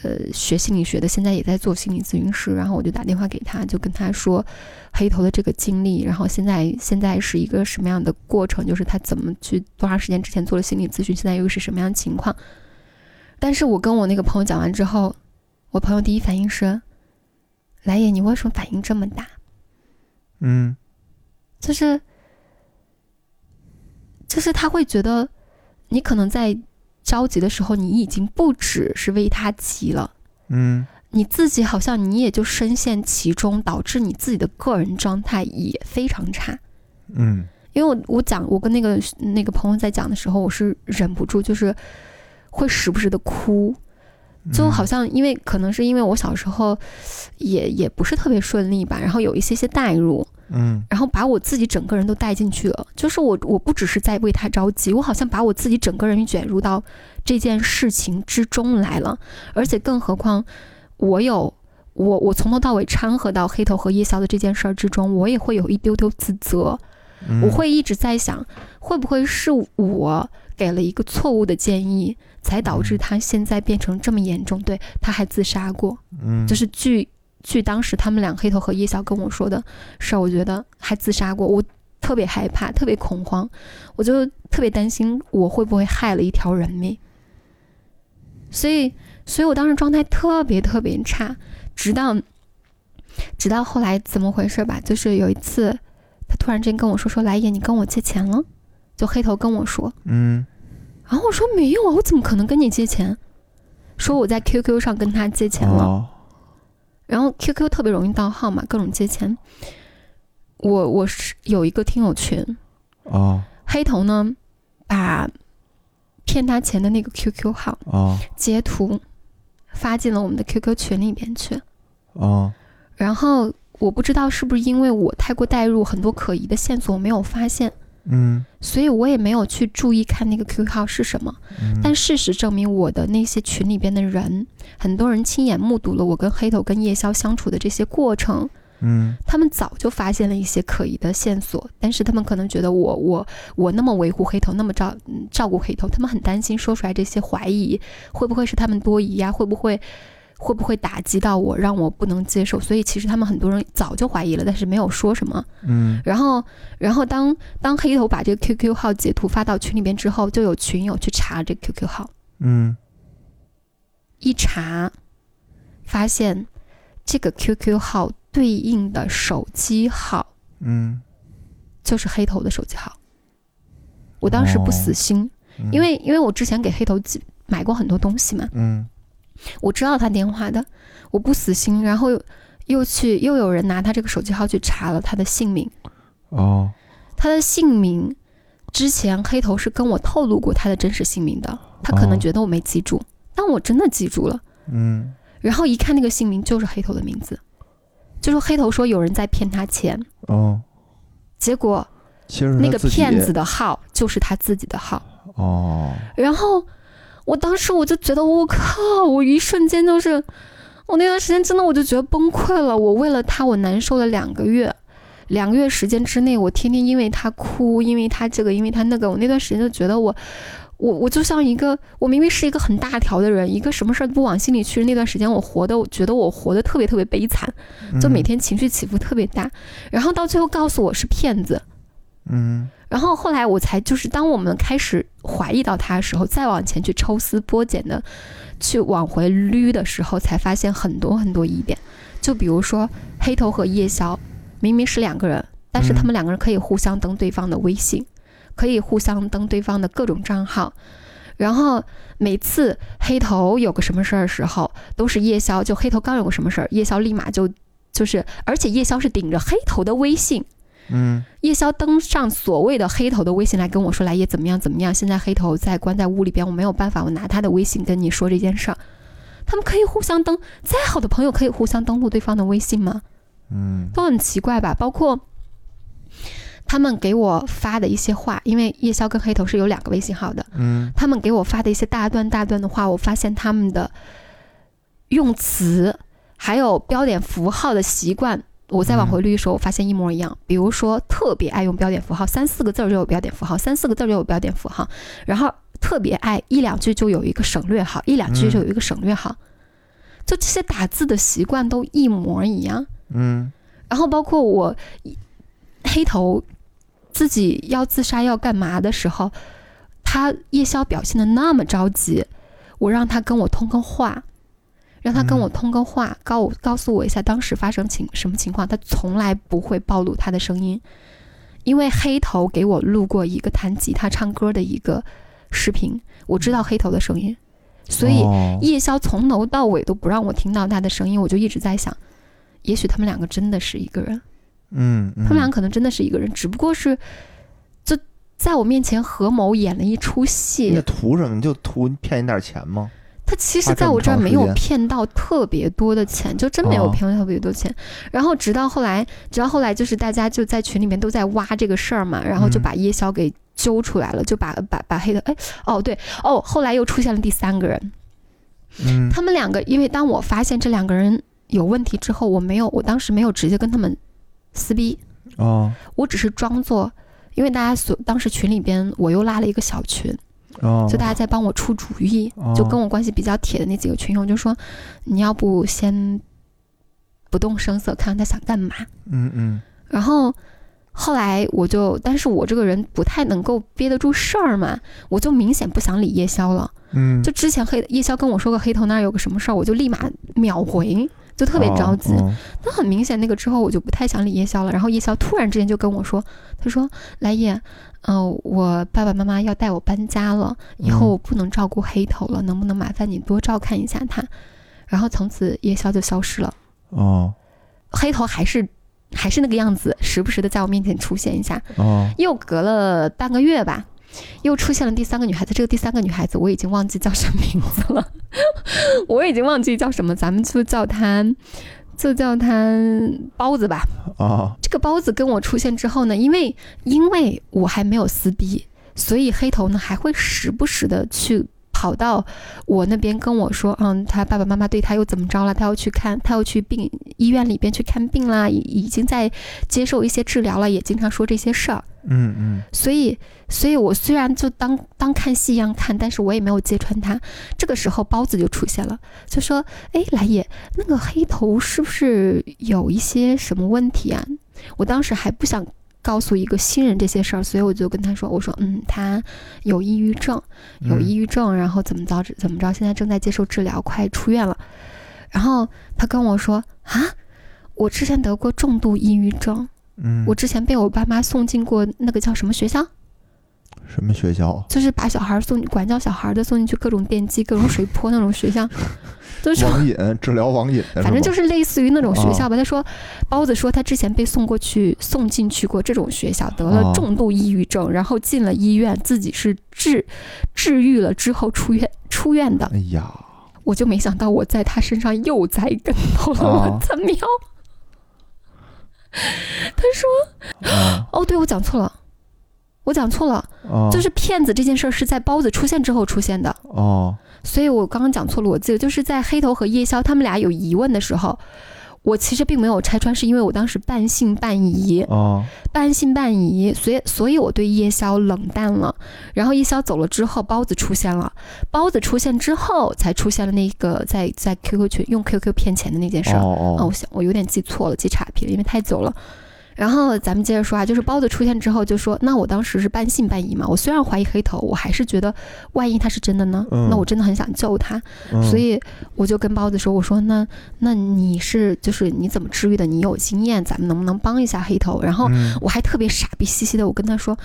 呃学心理学的，现在也在做心理咨询师。然后我就打电话给他，就跟他说黑头的这个经历，然后现在现在是一个什么样的过程，就是他怎么去多长时间之前做了心理咨询，现在又是什么样的情况。但是我跟我那个朋友讲完之后，我朋友第一反应是：来也，你为什么反应这么大？嗯就是就是他会觉得你可能在着急的时候，你已经不只是为他急了，嗯。你自己好像你也就深陷其中，导致你自己的个人状态也非常差。嗯。因为我我讲我跟那个那个朋友在讲的时候，我是忍不住就是会时不时的哭，就好像因为可能是因为我小时候也也不是特别顺利吧，然后有一些些代入，嗯然后把我自己整个人都带进去了。就是我，我不只是在为他着急，我好像把我自己整个人卷入到这件事情之中来了。而且更何况，我有我，我从头到尾掺和到黑头和夜宵的这件事儿之中，我也会有一丢丢自责。嗯我会一直在想，会不会是我给了一个错误的建议，才导致他现在变成这么严重？对，他还自杀过。嗯就是据据当时他们俩黑头和叶晓跟我说的事儿，我觉得还自杀过，我特别害怕，特别恐慌，我就特别担心我会不会害了一条人命。所以，所以我当时状态特别特别差，直到直到后来怎么回事吧？就是有一次，他突然之间跟我说说来也，你跟我借钱了，就黑头跟我说，嗯然后我说没有啊，我怎么可能跟你借钱？说我在 QQ 上跟他借钱了。哦然后 QQ 特别容易盗号嘛，各种借钱。我我是有一个听友群，哦黑头呢把骗他钱的那个 QQ 号哦截图发进了我们的 QQ 群里边去。哦然后我不知道是不是因为我太过代入，很多可疑的线索我没有发现，嗯。所以我也没有去注意看那个 QQ 号是什么。嗯，但事实证明，我的那些群里边的人，很多人亲眼目睹了我跟黑头跟夜宵相处的这些过程，嗯。他们早就发现了一些可疑的线索，但是他们可能觉得我我我那么维护黑头，那么照嗯照顾黑头，他们很担心说出来这些怀疑会不会是他们多疑呀、会不会会不会打击到我，让我不能接受？所以其实他们很多人早就怀疑了，但是没有说什么。嗯然后然后当当黑头把这个 QQ 号截图发到群里边之后，就有群友去查这个 QQ 号，嗯一查发现这个 QQ 号对应的手机号。嗯，就是黑头的手机号。我当时不死心，嗯因为因为我之前给黑头买过很多东西嘛，嗯我知道他电话的，我不死心，然后又又去又有人拿他这个手机号去查了他的姓名，哦。他的姓名之前黑头是跟我透露过他的真实姓名的，他可能哦。觉得我没记住，但我真的记住了。嗯。然后一看那个姓名就是黑头的名字，就说黑头说有人在骗他钱，哦，结果那个骗子的号就是他自己的号。哦，然后我当时我就觉得我靠，我一瞬间就是，我那段时间真的我就觉得崩溃了。我为了他我难受了两个月，两个月时间之内，我天天因为他哭，因为他这个，因为他那个，我那段时间就觉得我。我我就像一个，我明明是一个很大条的人，一个什么事儿都不往心里去。那段时间我活的，我觉得我活得特别特别悲惨，就每天情绪起伏特别大。然后到最后告诉我是骗子，嗯然后后来我才就是，当我们开始怀疑到他的时候，再往前去抽丝剥茧的去往回捋的时候，才发现很多很多疑点。就比如说黑头和夜宵，明明是两个人，但是他们两个人可以互相登对方的微信，可以互相登对方的各种账号。然后每次黑头有个什么事儿的时候，都是夜宵，就黑头刚有个什么事儿，夜宵立马就就是，而且夜宵是顶着黑头的微信。嗯。夜宵登上所谓的黑头的微信来跟我说来也怎么样？怎么样，现在黑头在关在屋里边，我没有办法，我拿他的微信跟你说这件事儿。他们可以互相登，再好的朋友可以互相登录对方的微信吗？嗯。都很奇怪吧？包括他们给我发的一些话，因为夜宵跟黑头是有两个微信号的，嗯。他们给我发的一些大段大段的话，我发现他们的用词还有标点符号的习惯，我再往回捋的时候，我发现一模一样。比如说，特别爱用标点符号，三四个字儿就有标点符号，三四个字儿就有标点符号，然后特别爱一两句就有一个省略号，一两句就有一个省略号，就这些打字的习惯都一模一样。嗯然后包括我黑头自己要自杀要干嘛的时候，他夜宵表现的那么着急，我让他跟我通个话，让他跟我通个话，告我告诉我一下当时发生情什么情况。他从来不会暴露他的声音，因为黑头给我录过一个弹吉他唱歌的一个视频，我知道黑头的声音，所以哦夜宵从头到尾都不让我听到他的声音，我就一直在想，也许他们两个真的是一个人，嗯，他们俩可能真的是一个人，只不过是就在我面前合谋演了一出戏那戏。图什么？就图骗你点钱吗？他其实在我这儿没有骗到特别多的钱，就真没有哦骗到特别多钱。然后直到后来，直到后来就是大家就在群里面都在挖这个事儿嘛，然后就嗯。把夜宵给揪出来了，就把把把黑的哎哦对哦，后来又出现了第三个人，嗯。他们两个，因为当我发现这两个人有问题之后，我没有，我当时没有直接跟他们撕逼，哦。我只是装作，因为大家所当时群里边我又拉了一个小群，哦，就大家在帮我出主意，哦。就跟我关系比较铁的那几个群友就说，你要不先不动声色，看看他想干嘛。嗯嗯。然后后来我就，但是我这个人不太能够憋得住事儿嘛，我就明显不想理夜宵了。嗯，就之前黑夜宵跟我说个黑头那儿有个什么事儿，我就立马秒回，就特别着急。哦那很明显，那个之后我就不太想理夜宵了。然后夜宵突然之间就跟我说：“他说来也，嗯、我爸爸妈妈要带我搬家了，以后嗯我不能照顾黑头了，能不能麻烦你多照看一下他？”然后从此夜宵就消失了，哦黑头还是还是那个样子，时不时的在我面前出现一下。哦又隔了半个月吧，又出现了第三个女孩子。这个第三个女孩子我已经忘记叫什么名字了，我已经忘记叫什么，咱们就叫她就叫她包子吧。啊这个包子跟我出现之后呢，因为因为我还没有撕逼，所以黑头呢还会时不时的去跑到我那边跟我说，嗯，他爸爸妈妈对他又怎么着了？他要去看，他要去病医院里边去看病啦，已已经在接受一些治疗了，也经常说这些事儿。嗯嗯所以，所以我虽然就当当看戏一样看，但是我也没有揭穿他。这个时候，包子就出现了，就说：“哎，来也，那个黑头是不是有一些什么问题啊？”我当时还不想告诉一个新人这些事儿，所以我就跟他说：“我说，嗯，他有抑郁症，有抑郁症，然后怎么着怎么着，现在正在接受治疗，快出院了。”然后他跟我说：“啊，我之前得过重度抑郁症。”嗯，我之前被我爸妈送进过那个叫什么学校，什么学校？就是把小孩送管教小孩的送进去各种电击、各种水泼那种学校，都是网瘾治疗网瘾 的，反正就是是类似于那种学哦校吧。他说，包子说他之前被送过去、送进去过这种学校，得了哦重度抑郁症，然后进了医院，自己是治治愈了之后出院出院的吧。。哎呀，我就没想到我在他身上又栽跟头了，哦我他喵？他说啊：“哦，对我讲错了，我讲错了。”啊，就是骗子这件事儿是在包子出现之后出现的，哦所以我刚刚讲错了，我记得就是在黑头和夜宵他们俩有疑问的时候，我其实并没有拆穿，是因为我当时半信半疑，哦半信半疑，所以所以我对夜宵冷淡了。然后夜宵走了之后，包子出现了，包子出现之后才出现了那个在在 QQ 群用 QQ 骗钱的那件事儿。哦哦，我想我有点记错了，记岔劈了，因为太久了。然后咱们接着说啊，就是包子出现之后就说，那我当时是半信半疑嘛，我虽然怀疑黑头，我还是觉得万一他是真的呢，嗯那我真的很想救他，嗯所以我就跟包子说，我说那那你是就是你怎么治愈的？你有经验，咱们能不能帮一下黑头？然后嗯我还特别傻逼兮兮的，我跟他说，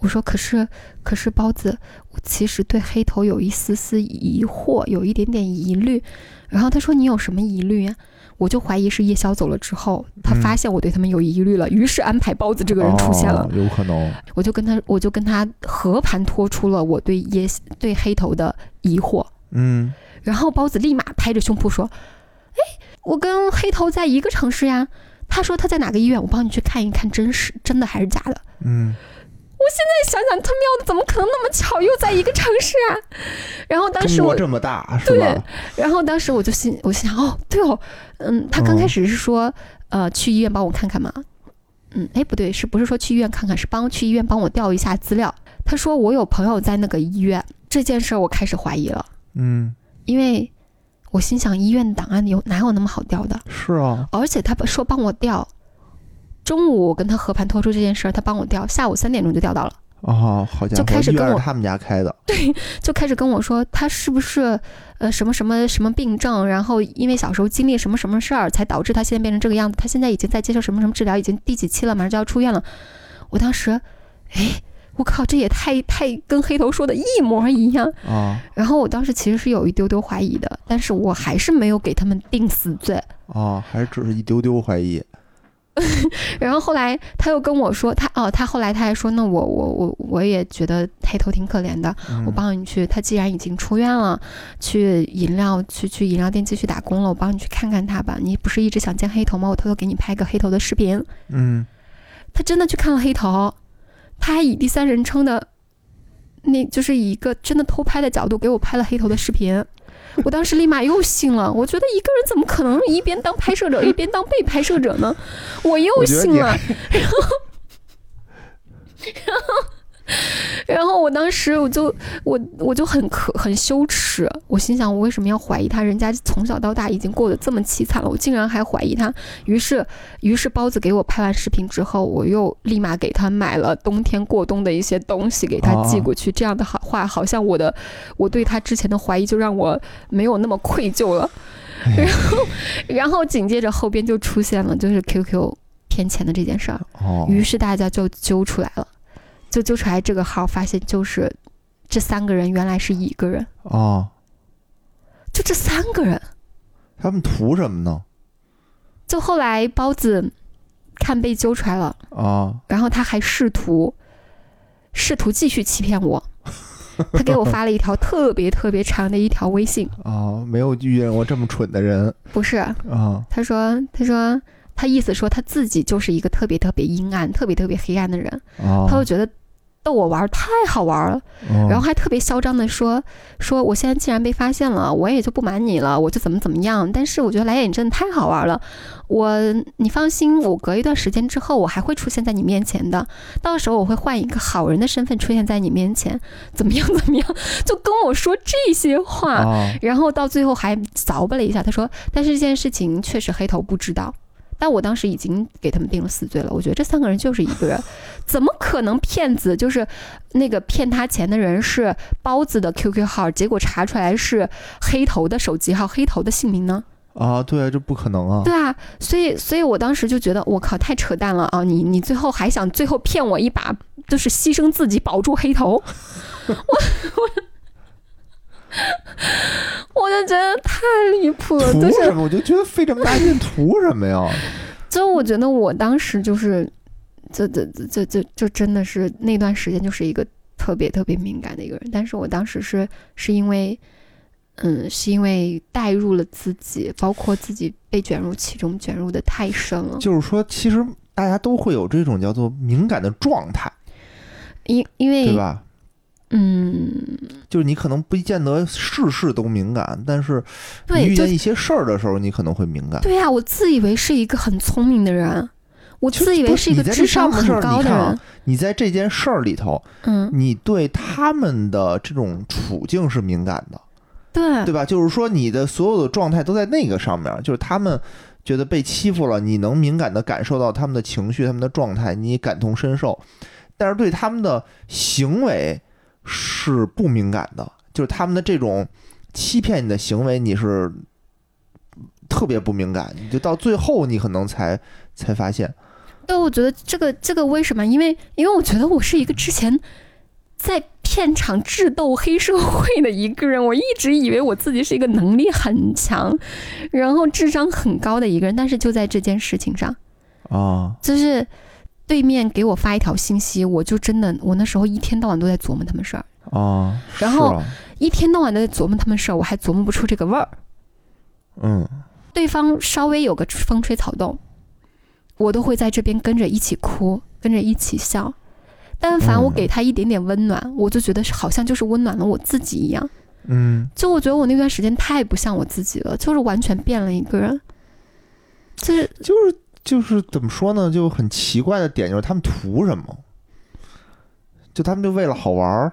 我说可是可是包子，我其实对黑头有一丝丝疑惑，有一点点疑虑。然后他说你有什么疑虑呀、我就怀疑是夜宵走了之后，他嗯发现我对他们有疑虑了，于是安排包子这个人出现了。哦有可能我就跟他，我就跟他和盘托出了我对夜对黑头的疑惑。嗯然后包子立马拍着胸脯说：“哎，我跟黑头在一个城市呀。”他说他在哪个医院，我帮你去看一看，真实真的还是假的。嗯再想想，他喵的，怎么可能那么巧又在一个城市啊？然后当时我，这么大是对吧？然后当时我就心，我心想，哦，对哦，嗯，他刚开始是说，呃，去医院帮我看看嘛，嗯，哎，不对，是不是说去医院看看？是帮去医院帮我调一下资料。他说我有朋友在那个医院，这件事儿我开始怀疑了，嗯因为我心想，医院档案有哪有那么好调的？是啊而且他说帮我调，中午我跟他和盘托出这件事儿，他帮我调，下午三点钟就调到了。哦好家伙，就开始跟我他们家开的对就开始跟我说他是不是呃什么什么什么病症，然后因为小时候经历什么什么事儿，才导致他现在变成这个样子。他现在已经在接受什么什么治疗，已经第几期了，马上就要出院了。我当时，哎，我靠，这也太太跟黑头说的一模一样。啊然后我当时其实是有一丢丢怀疑的，但是我还是没有给他们定死罪。啊，还只是一丢丢怀疑 然后后来他又跟我说，他哦，他后来他还说，那我我我我也觉得黑头挺可怜的，嗯我帮你去。他既然已经出院了，去饮料去去饮料店继续打工了，我帮你去看看他吧。你不是一直想见黑头吗？我偷偷给你拍个黑头的视频。嗯他真的去看了黑头，他还以第三人称的，那就是以一个真的偷拍的角度给我拍了黑头的视频。我当时立马又信了，我觉得一个人怎么可能一边当拍摄者一边当被拍摄者呢？我又信了，然后，然后 我当时我就我我就很可很羞耻，我心想我为什么要怀疑他？人家从小到大已经过得这么凄惨了，我竟然还怀疑他。于是于是包子给我拍完视频之后，我又立马给他买了冬天过冬的一些东西给他寄过去。这样的好话，好像我的我对他之前的怀疑就让我没有那么愧疚了。哎然后 然后紧接着后边就出现了就是 QQ 骗钱的这件事儿。哦，于是大家就揪出来了，就揪出来这个号，发现就是这三个人原来是一个人，啊，就这三个人。他们图什么呢？就后来包子看被揪出来了，啊然后他还试图试图继续欺骗我，他给我发了一条特别特别长的一条微信，啊，没有遇见过这么蠢的人不是，啊他说他说他意思说他自己就是一个特别特别阴暗、特别特别黑暗的人，啊！他就觉得逗我玩儿太好玩了，哦。然后还特别嚣张的说说我现在既然被发现了，我也就不瞒你了，我就怎么怎么样。但是我觉得来演真的太好玩了，我你放心，我隔一段时间之后我还会出现在你面前的，到时候我会换一个好人的身份出现在你面前，怎么样怎么样，就跟我说这些话。啊然后到最后还凿吧了一下，他说：“但是这件事情确实黑头不知道，但我当时已经给他们定了死罪了。我觉得这三个人就是一个人，怎么可能骗子就是那个骗他钱的人是包子的 QQ 号，结果查出来是黑头的手机号、黑头的姓名呢？啊！对，这不可能啊！对啊，所以所以我当时就觉得我靠，太扯淡了啊！你你最后还想最后骗我一把，就是牺牲自己保住黑头，我 我 就觉得太离谱了，图就是什么？我就觉得费这么大劲图什么呀？就我觉得我当时就是，这这这这这就真的是那段时间就是一个特别特别敏感的一个人，但是我当时是是因为，嗯，是因为带入了自己，包括自己被卷入其中，卷入的太深了，就是说，其实大家都会有这种叫做敏感的状态，因因为对吧？嗯，就是你可能不见得事事都敏感，但是遇见一些事儿的时候，你可能会敏感。对呀、我自以为是一个很聪明的人，我自以为是是一个智商很高的人你看啊，你在这件事儿里头，嗯，你对他们的这种处境是敏感的，对对吧？就是说，你的所有的状态都在那个上面，就是他们觉得被欺负了，你能敏感的感受到他们的情绪、他们的状态，你感同身受。但是对他们的行为是不敏感的，就是他们的这种欺骗你的行为，你是特别不敏感，你就到最后你可能才才发现，对，我觉得这个这个为什么？因为因为我觉得我是一个之前在片场智斗黑社会的一个人，我一直以为我自己是一个能力很强，然后智商很高的一个人，但是就在这件事情上，啊。就是对面给我发一条信息，我就真的我那时候一天到晚都在琢磨他们事儿，啊，然后一天到晚都在琢磨他们事儿，我还琢磨不出这个味儿。嗯对方稍微有个风吹草动，我都会在这边跟着一起哭，跟着一起笑。但凡我嗯给他一点点温暖，我就觉得好像就是温暖了我自己一样。嗯，就我觉得我那段时间太不像我自己了，就是完全变了一个人。就是就是就是怎么说呢，就很奇怪的点就是他们图什么？就他们就为了好玩儿，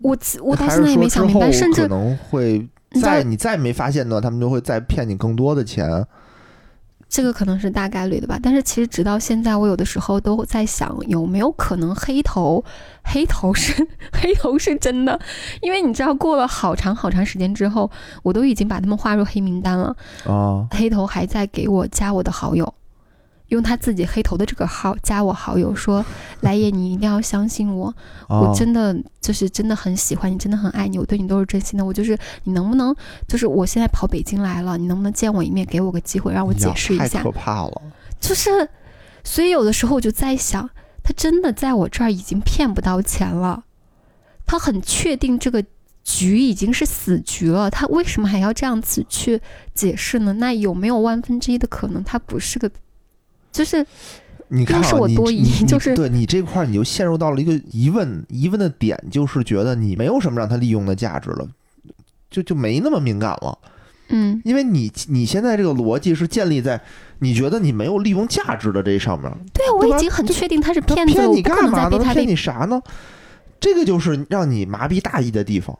我我到现在也没想明白，甚至可能会再你再没发现的话，他们就会再骗你更多的钱。这个可能是大概率的吧。但是其实直到现在，我有的时候都在想，有没有可能黑头，黑头是 黑头是真的？因为你知道，过了好长好长时间之后，我都已经把他们划入黑名单了，啊黑头还在给我加我的好友。用他自己黑头的这个号加我好友，说：“ 来也，你一定要相信我，啊我真的就是真的很喜欢你，真的很爱你，我对你都是真心的。我就是你能不能，就是我现在跑北京来了，你能不能见我一面，给我个机会，让我解释一下太可？怕了。就是，所以有的时候我就在想，他真的在我这儿已经骗不到钱了，他很确定这个局已经是死局了，他为什么还要这样子去解释呢？那有没有万分之一的可能，他不是个，就是你看、啊，又是我你多疑 就是对你这块儿你就陷入到了一个疑问，疑问的点就是觉得你没有什么让他利用的价值了，就就没那么敏感了，嗯，因为你你现在这个逻辑是建立在你觉得你没有利用价值的这上面，对啊，我已经很确定他是他骗子骗你干嘛呢？他骗你啥呢？这个就是让你麻痹大意的地方。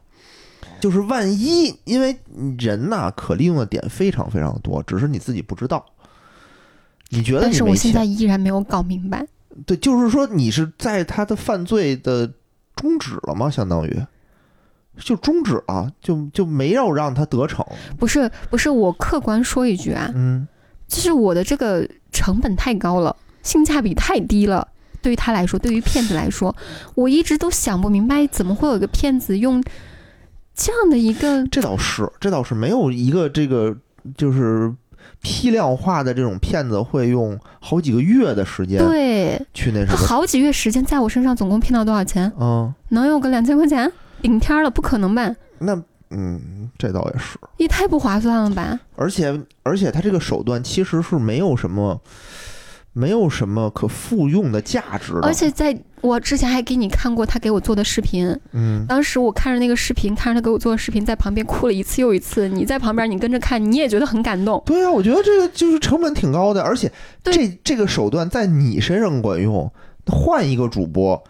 就是万一，因为人呐、可利用的点非常非常多，只是你自己不知道。你觉得但是我现在，依然没有搞明白。对，就是说你是在他的犯罪的终止了吗？相当于就终止了，就就没有让他得逞。不是不是，我客观说一句啊，嗯，就是我的这个成本太高了，性价比太低了。对于他来说，对于骗子来说，我一直都想不明白，怎么会有一个骗子用这样的一个这倒是，这倒是没有一个这个就是批量化的这种骗子会用好几个月的时间对去那什么。他好几月时间在我身上，总共骗到多少钱？嗯，能有个两千块钱？顶天儿了，不可能吧？那嗯，这倒也是。也太不划算了吧？而且而且他这个手段其实是没有什么，没有什么可复用的价值的。而且在我之前还给你看过他给我做的视频，嗯，当时我看着那个视频，看着他给我做的视频，在旁边哭了一次又一次。你在旁边，你跟着看，你也觉得很感动。对啊，我觉得这个就是成本挺高的，而且这这个手段在你身上管用，换一个主播，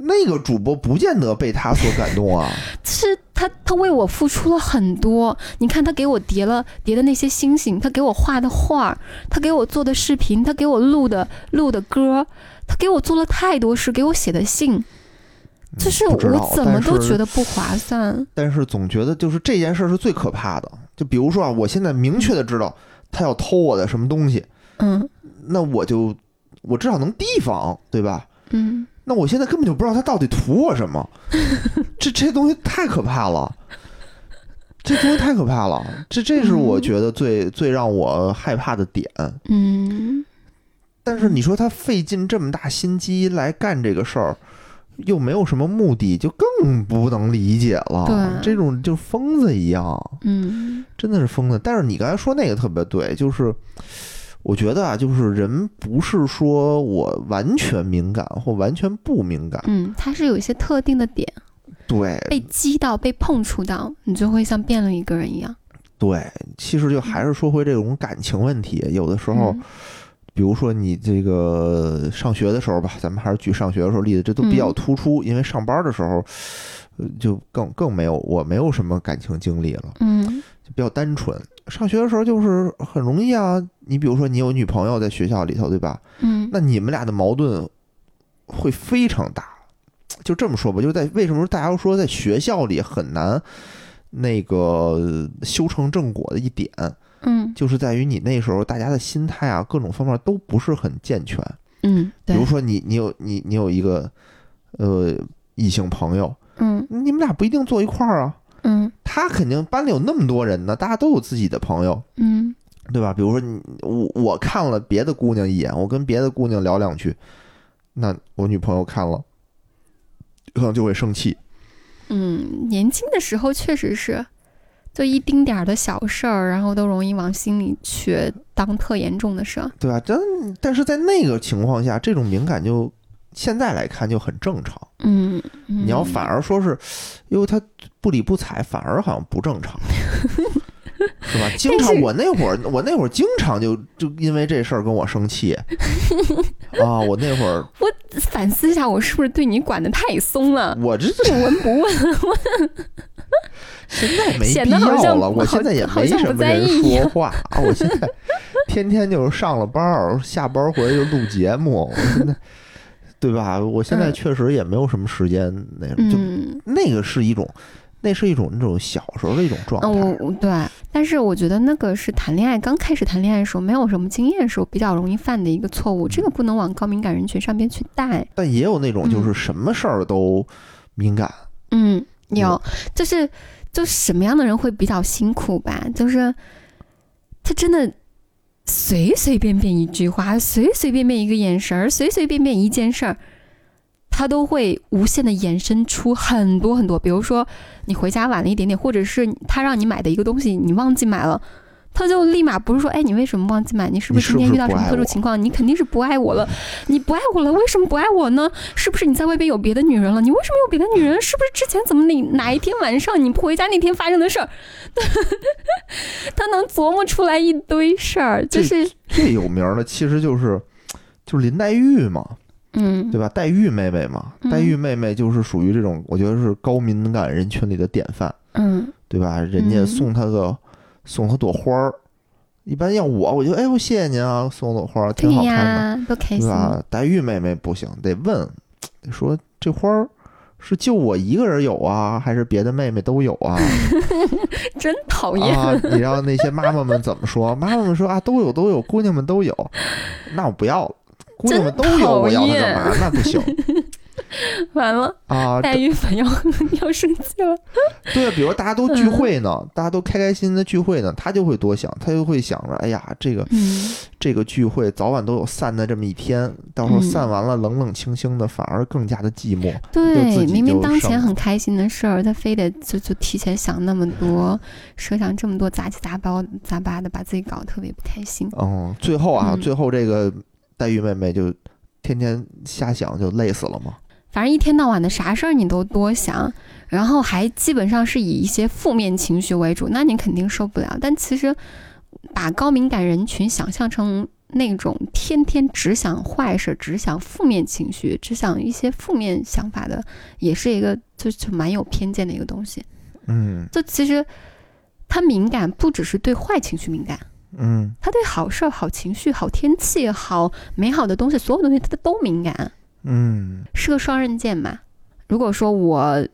那个主播不见得被他所感动啊。是他，他为我付出了很多。你看，他给我叠了叠的那些星星，他给我画的画，他给我做的视频，他给我录的录的歌，他给我做了太多事，给我写的信，就是我怎么都觉得不划算。但是总觉得就是这件事儿是最可怕的。就比如说啊，我现在明确的知道他要偷我的什么东西，嗯那我就我至少能提防，对吧？嗯，那我现在根本就不知道他到底图我什么，这这东西太可怕了，这东西太可怕了，这这是我觉得最最让我害怕的点。嗯，但是你说他费尽这么大心机来干这个事儿，又没有什么目的，就更不能理解了。对这种就疯子一样，嗯真的是疯子。但是你刚才说那个特别对，就是我觉得啊，就是人不是说我完全敏感或完全不敏感，嗯，它是有一些特定的点。对。被击到、被碰触到，你就会像变了一个人一样。对，其实就还是说回这种感情问题，有的时候。嗯。比如说你这个上学的时候吧，咱们还是举上学的时候例子，这都比较嗯。突出，因为上班的时候，呃，就更更没有我没有什么感情经历了，嗯就比较单纯。上学的时候就是很容易啊，你比如说你有女朋友在学校里头，对吧？嗯那你们俩的矛盾会非常大。就这么说吧，就是在为什么大家都说在学校里很难那个修成正果的一点，嗯就是在于你那时候大家的心态啊，各种方面都不是很健全。嗯，比如说你你有你你有一个呃异性朋友，嗯你们俩不一定坐一块儿啊。嗯他肯定班里有那么多人呢，大家都有自己的朋友，嗯对吧？比如说你我我看了别的姑娘一眼，我跟别的姑娘聊两句，那我女朋友看了，可能就会生气。嗯，年轻的时候确实是，就一丁点儿的小事儿，然后都容易往心里去，当特严重的事儿。对啊？但但是在那个情况下，这种敏感就现在来看就很正常。嗯，你要反而说是，因为他不理不睬，反而好像不正常，是吧？经常我那会儿，我那会儿经常就就因为这事儿跟我生气 啊！我那会儿我反思一下，我是不是对你管的太松了？我这不闻不问，现在没必要了，我现在也没什么人说话啊！我现在天天就是上了班儿，下班儿回来就录节目，我现在对吧？我现在嗯确实也没有什么时间那什么，就嗯。那个是一种，那是一种那种小时候的一种状嗯，态。对，但是我觉得那个是谈恋爱刚开始谈恋爱的时候，没有什么经验的时候比较容易犯的一个错误，这个不能往高敏感人群上边去带。但也有那种就是什么事儿都敏感，嗯，有，就是就什么样的人会比较辛苦吧？就是他真的随随便便一句话，随随便便一个眼神儿，随随便便一件事儿，他都会无限的延伸出很多很多。比如说你回家晚了一点点，或者是他让你买的一个东西你忘记买了。他就立马不是说，哎，你为什么忘记买？你是不是今天遇到什么特殊情况？你肯定是不爱我了，你不爱我了，为什么不爱我呢？是不是你在外边有别的女人了？你为什么有别的女人？是不是之前怎么哪哪一天晚上你不回家那天发生的事儿？他能琢磨出来一堆事儿，就是最有名儿的其实就是就是林黛玉嘛，嗯对吧？黛玉妹妹嘛，嗯黛玉妹妹就是属于这种，我觉得是高敏感人群里的典范，嗯对吧？人家嗯送她个、送她朵花儿，一般要我，我就哎呦谢谢您啊，送朵花儿挺好看的，呀，多开心。对吧？黛玉妹妹不行，得问，得说这花儿是就我一个人有啊，还是别的妹妹都有啊？真讨厌。啊，你让那些妈妈们怎么说？妈妈们说啊，都有都有，姑娘们都有，那我不要了。姑娘们都有，我要它干嘛？那不行。完了，啊，黛玉粉要要生气了。对啊，比如大家都聚会呢，大家都开开心心的聚会呢，他就会多想，他就会想着，哎呀，这个嗯，这个聚会早晚都有散的这么一天，到时候嗯散完了冷冷清清的，反而更加的寂寞。对明明当前很开心的事儿，他非得就就提前想那么多，设想这么多杂七杂八杂八的，把自己搞得特别不开心。嗯，最后啊，嗯最后这个黛玉妹妹就天天瞎想，就累死了嘛。反正一天到晚的啥事儿你都多想，然后还基本上是以一些负面情绪为主，那你肯定受不了。但其实把高敏感人群想象成那种天天只想坏事、只想负面情绪、只想一些负面想法的，也是一个就就蛮有偏见的一个东西。嗯就其实他敏感不只是对坏情绪敏感，嗯他对好事儿、好情绪、好天气、好美好的东西，所有东西他都敏感。嗯。是个双刃剑嘛。如果说我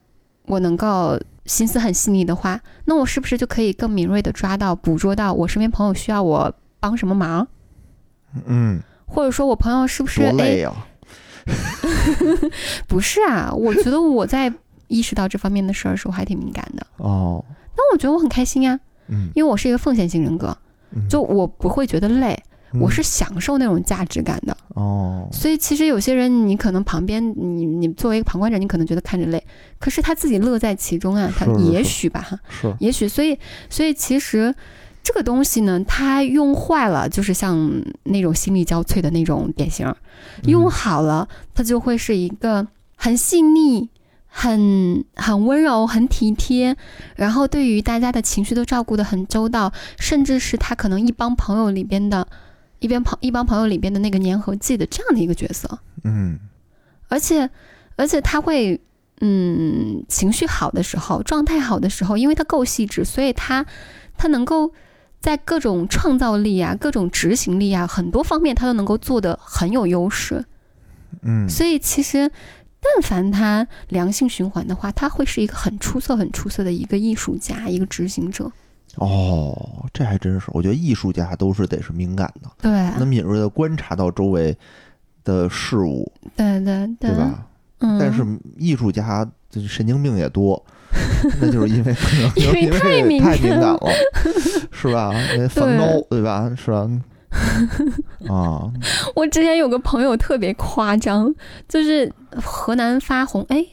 我能够心思很细腻的话，那我是不是就可以更敏锐的抓到、捕捉到我身边朋友需要我帮什么忙，嗯，或者说我朋友是不是多累哎呀、不是啊？我觉得我在意识到这方面的事儿时候还挺敏感的，哦，那我觉得我很开心呀，嗯，因为我是一个奉献型人格，嗯。就我不会觉得累，嗯我是享受那种价值感的。哦，所以其实有些人，你可能旁边你你作为一个旁观者，你可能觉得看着累，可是他自己乐在其中啊，他也许吧，哈，是，也许，所以所以其实这个东西呢，它用坏了，就是像那种心力交瘁的那种典型；用嗯。好了，它就会是一个很细腻。很很温柔，很体贴，然后对于大家的情绪都照顾得很周到，甚至是他可能一帮朋友里边的，一边朋一帮朋友里边的那个粘合剂的这样的一个角色。嗯而且，而且他会，嗯，情绪好的时候，状态好的时候，因为他够细致，所以他他能够在各种创造力啊、各种执行力啊很多方面，他都能够做的很有优势。嗯所以其实，但凡他良性循环的话，他会是一个很出色、很出色的一个艺术家、一个执行者。哦，这还真是，我觉得艺术家都是得是敏感的，对，能敏锐的观察到周围的事物，对对对，对吧？嗯，但是艺术家就是神经病也多，那就是因为可能因为太敏感了，是吧？因为梵高对吧？是吧？啊，我之前有个朋友特别夸张，就是河南发红，哎，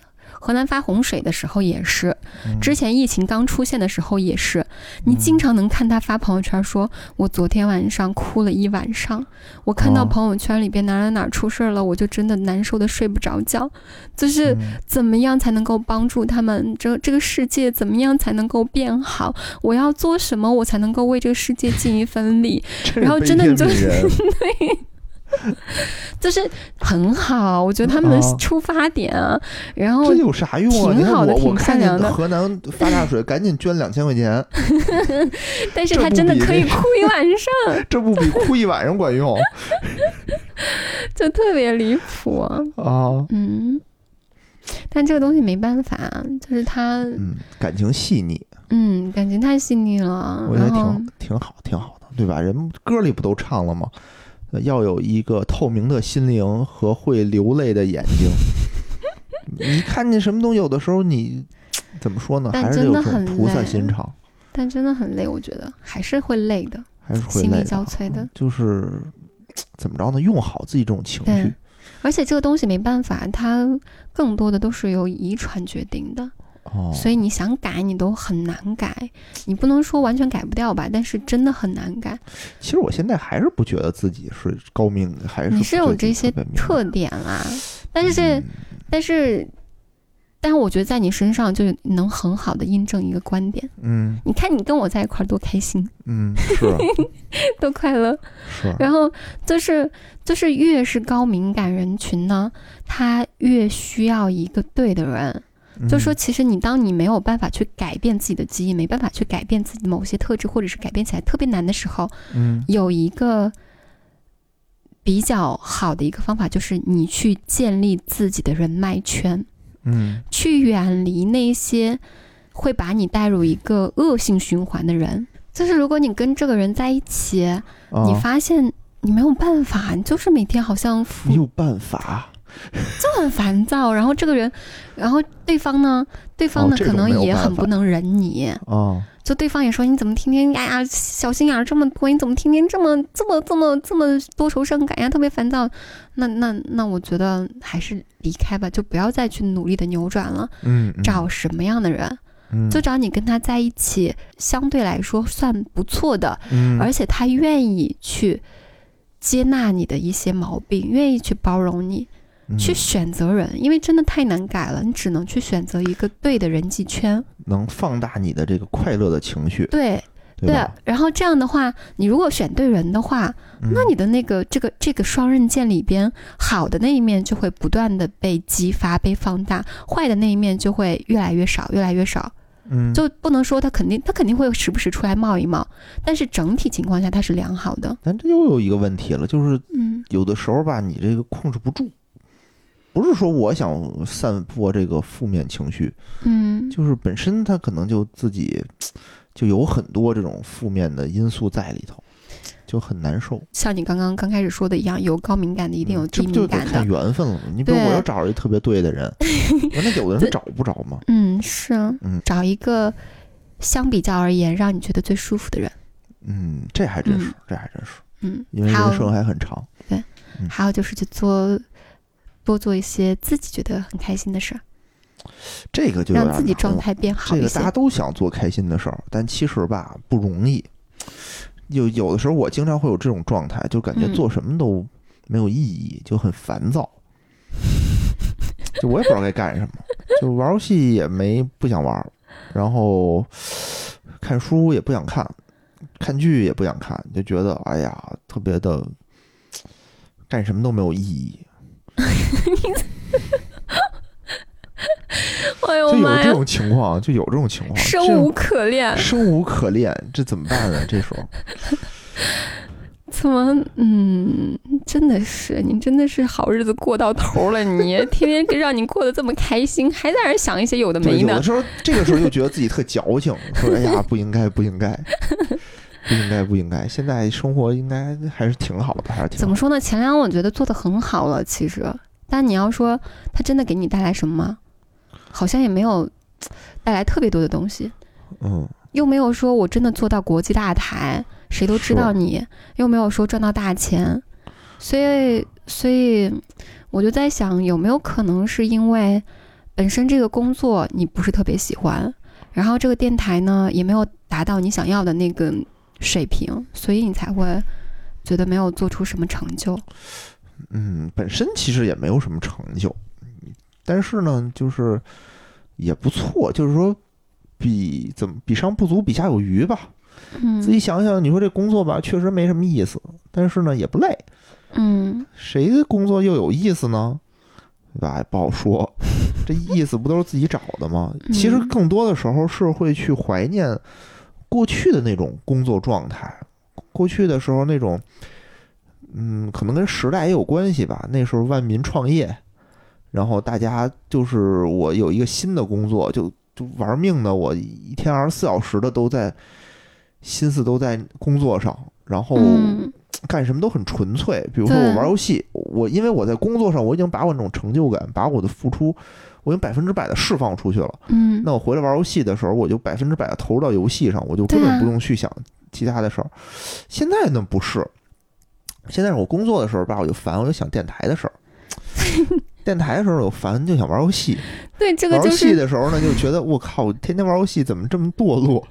河南发洪水的时候也是，嗯之前疫情刚出现的时候也是，你经常能看他发朋友圈说，我昨天晚上哭了一晚上，我看到哦朋友圈里边哪哪哪出事儿了，我就真的难受的睡不着觉，就是。嗯怎么样才能够帮助他们？这这个世界怎么样才能够变好？我要做什么，我才能够为这个世界尽一份力？然后真的你就是天悯人 就是很好，我觉得他们的啊出发点啊，然后这有啥用啊？挺好的挺善良的河南发大水，赶紧捐两千块钱，但是他真的可以哭一晚上，这不比哭一晚上管用就特别离谱。啊？嗯，但这个东西没办法，就是他，嗯，感情细腻，嗯，感情太细腻了，我觉得挺挺好，挺好的，对吧？人歌里不都唱了吗？呃要有一个透明的心灵和会流泪的眼睛。你看见什么东西，有的时候你怎么说呢？但还是有种真的很菩萨心肠，但真的很累，我觉得还是会累的。还是会心力累交瘁的就是怎么着呢？用好自己这种情绪。而且这个东西没办法，它更多的都是由遗传决定的，哦，所以你想改你都很难改，你不能说完全改不掉吧，但是真的很难改。其实我现在还是不觉得自己是高明，还是你是有这些特点啦，但是、嗯但是但是我觉得在你身上就能很好的印证一个观点。嗯你看你跟我在一块儿多开心，嗯是 多快乐。是，然后就是就是越是高敏感人群呢，他越需要一个对的人。就说嗯。其实你当你没有办法去改变自己的基因，没办法去改变自己的某些特质，或者是改变起来特别难的时候，嗯。有一个比较好的一个方法，就是你去建立自己的人脉圈。嗯。去远离那些会把你带入一个恶性循环的人。就是如果你跟这个人在一起，你啊，发现你没有办法，你就是每天好像没有办法，就很烦躁。然后这个人，然后对方呢，对方呢、可能也很不能忍你，哦，就对方也说你怎么天天哎呀小心眼儿这么多，你怎么天天这么这么这么这么多愁善感呀，特别烦躁。那那那我觉得还是离开吧，就不要再去努力的扭转了。嗯，嗯找什么样的人，嗯就找你跟他在一起相对来说算不错的，嗯而且他愿意去接纳你的一些毛病，愿意去包容你，嗯去选择人，因为真的太难改了，你只能去选择一个对的人际圈。能放大你的这个快乐的情绪，对对？然后这样的话，你如果选对人的话，嗯那你的那个这个这个双刃剑里边，好的那一面就会不断的被激发、被放大，坏的那一面就会越来越少、越来越少。嗯，就不能说他肯定他肯定会时不时出来冒一冒，但是整体情况下它是良好的。但这又有一个问题了，就是嗯有的时候吧，你这个控制不住。不是说我想散播这个负面情绪，嗯就是本身他可能就自己 就有很多这种负面的因素在里头，就很难受。像你刚刚刚开始说的一样，有高敏感的一定有嗯这低不就得看敏感的。缘分了？你比如我要找着一特别对的人，那有的人找不着嘛。嗯，是啊嗯找一个相比较而言让你觉得最舒服的人。嗯，这还真是嗯，这还真是，嗯，因为人生还很长。对还有就是去做多做一些自己觉得很开心的事儿，这个就让自己状态变好这个大。家都想做开心的事儿，但其实吧不容易。有有的时候我经常会有这种状态，就感觉嗯做什么都没有意义，就很烦躁。就我也不知道该干什么，就玩游戏也没不想玩，然后看书也不想看，看剧也不想看，就觉得哎呀特别的干什么都没有意义。哎呦就有这种情况，就有这种情况，这生种无可恋，生无可恋，这怎么办呢？这时候，怎么？嗯，真的是你，真的是好日子过到头了，你天天让你过得这么开心，还在那儿想一些有的对，没的有的。时候这个时候就觉得自己特矫情，说哎呀，不应该，不应该，不应该，不应该。不应该现在生活应该还是挺好的，还是挺好怎么说呢？前两我觉得做的很好了，其实，但你要说它真的给你带来什么吗？好像也没有带来特别多的东西，嗯，又没有说我真的做到国际大台，谁都知道你，又没有说赚到大钱，所以，所以我就在想，有没有可能是因为本身这个工作你不是特别喜欢，然后这个电台呢也没有达到你想要的那个水平，所以你才会觉得没有做出什么成就。嗯，本身其实也没有什么成就，但是呢，就是也不错，就是说比怎么比上不足，比下有余吧。嗯自己想想，你说这工作吧，确实没什么意思，但是呢也不累，嗯谁的工作又有意思呢？对吧？也不好说，这意思不都是自己找的吗？嗯其实更多的时候是会去怀念过去的那种工作状态，过去的时候那种，嗯，可能跟时代也有关系吧。那时候万民创业，然后大家就是我有一个新的工作，就就玩命的，我一天二十四小时的都在心思都在工作上，然后。嗯干什么都很纯粹。比如说我玩游戏，我因为我在工作上，我已经把我那种成就感，把我的付出，我已经百分之百的释放出去了。嗯，那我回来玩游戏的时候，我就百分之百的投入到游戏上，我就根本不用去想其他的事儿。现在呢不是，现在我工作的时候吧，我就烦，我就想电台的事儿。电台的时候有烦，就想玩游戏。对这个玩游戏。的时候呢，就觉得我靠，天天玩游戏怎么这么堕落？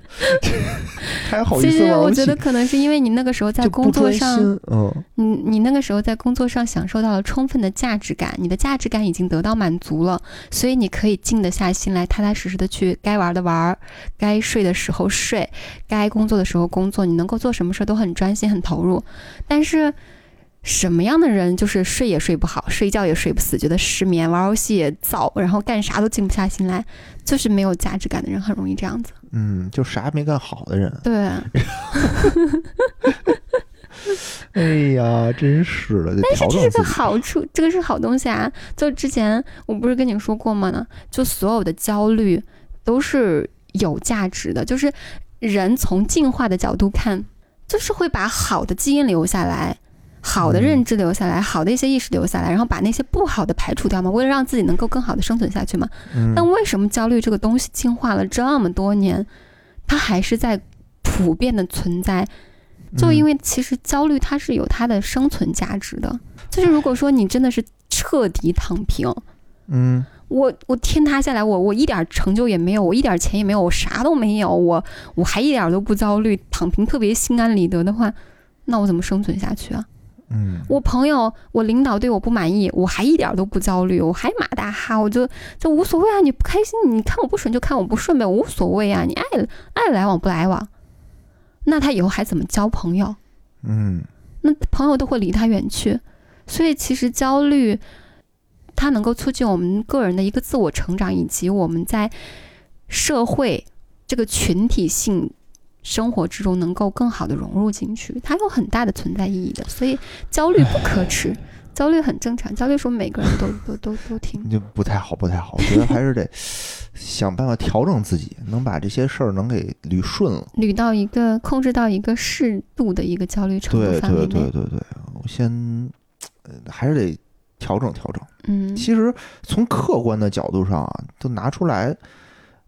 还好意思玩游戏我觉得，可能是因为你那个时候在工作上，嗯，你你那个时候在工作上享受到了充分的价值感，你的价值感已经得到满足了，所以你可以静得下心来，踏踏实实的去该玩的玩，该睡的时候睡，该工作的时候工作，你能够做什么事都很专心很投入。但是什么样的人就是睡也睡不好，睡觉也睡不死，觉得失眠，玩游戏也燥，然后干啥都静不下心来，就是没有价值感的人很容易这样子。嗯，就啥也没干好的人，对，哎呀，真是的，但是这是个。好处，这个是好东西啊！就之前我不是跟你说过吗呢？就所有的焦虑都是有价值的，就是人从进化的角度看，就是会把好的基因留下来，好的认知留下来，好的一些意识留下来，然后把那些不好的排除掉嘛，为了让自己能够更好的生存下去嘛。嗯但为什么焦虑这个东西进化了这么多年，它还是在普遍的存在？就因为为其实焦虑它是有它的生存价值的。就是如果说你真的是彻底躺平，嗯我我天塌下来，我我一点成就也没有，我一点钱也没有，我啥都没有，我我还一点都不焦虑，躺平特别心安理得的话，那我怎么生存下去啊？嗯我朋友，我领导对我不满意，我还一点都不焦虑，我还马大哈，我就就无所谓啊！你不开心，你看我不顺就看我不顺呗，无所谓啊！你爱爱来往不来往，那他以后还怎么交朋友？嗯那朋友都会离他远去。所以其实焦虑，它能够促进我们个人的一个自我成长，以及我们在社会这个群体性生活之中能够更好的融入进去，它有很大的存在意义的。所以焦虑不可耻，焦虑很正常，焦虑说每个人都都都都挺就不太好，不太好。我觉得还是得想办法调整自己，能把这些事儿能给捋顺了。捋到一个控制到一个适度的一个焦虑程度对范围内。对对对对，我先呃还是得调整调整。嗯，其实从客观的角度上啊，都拿出来，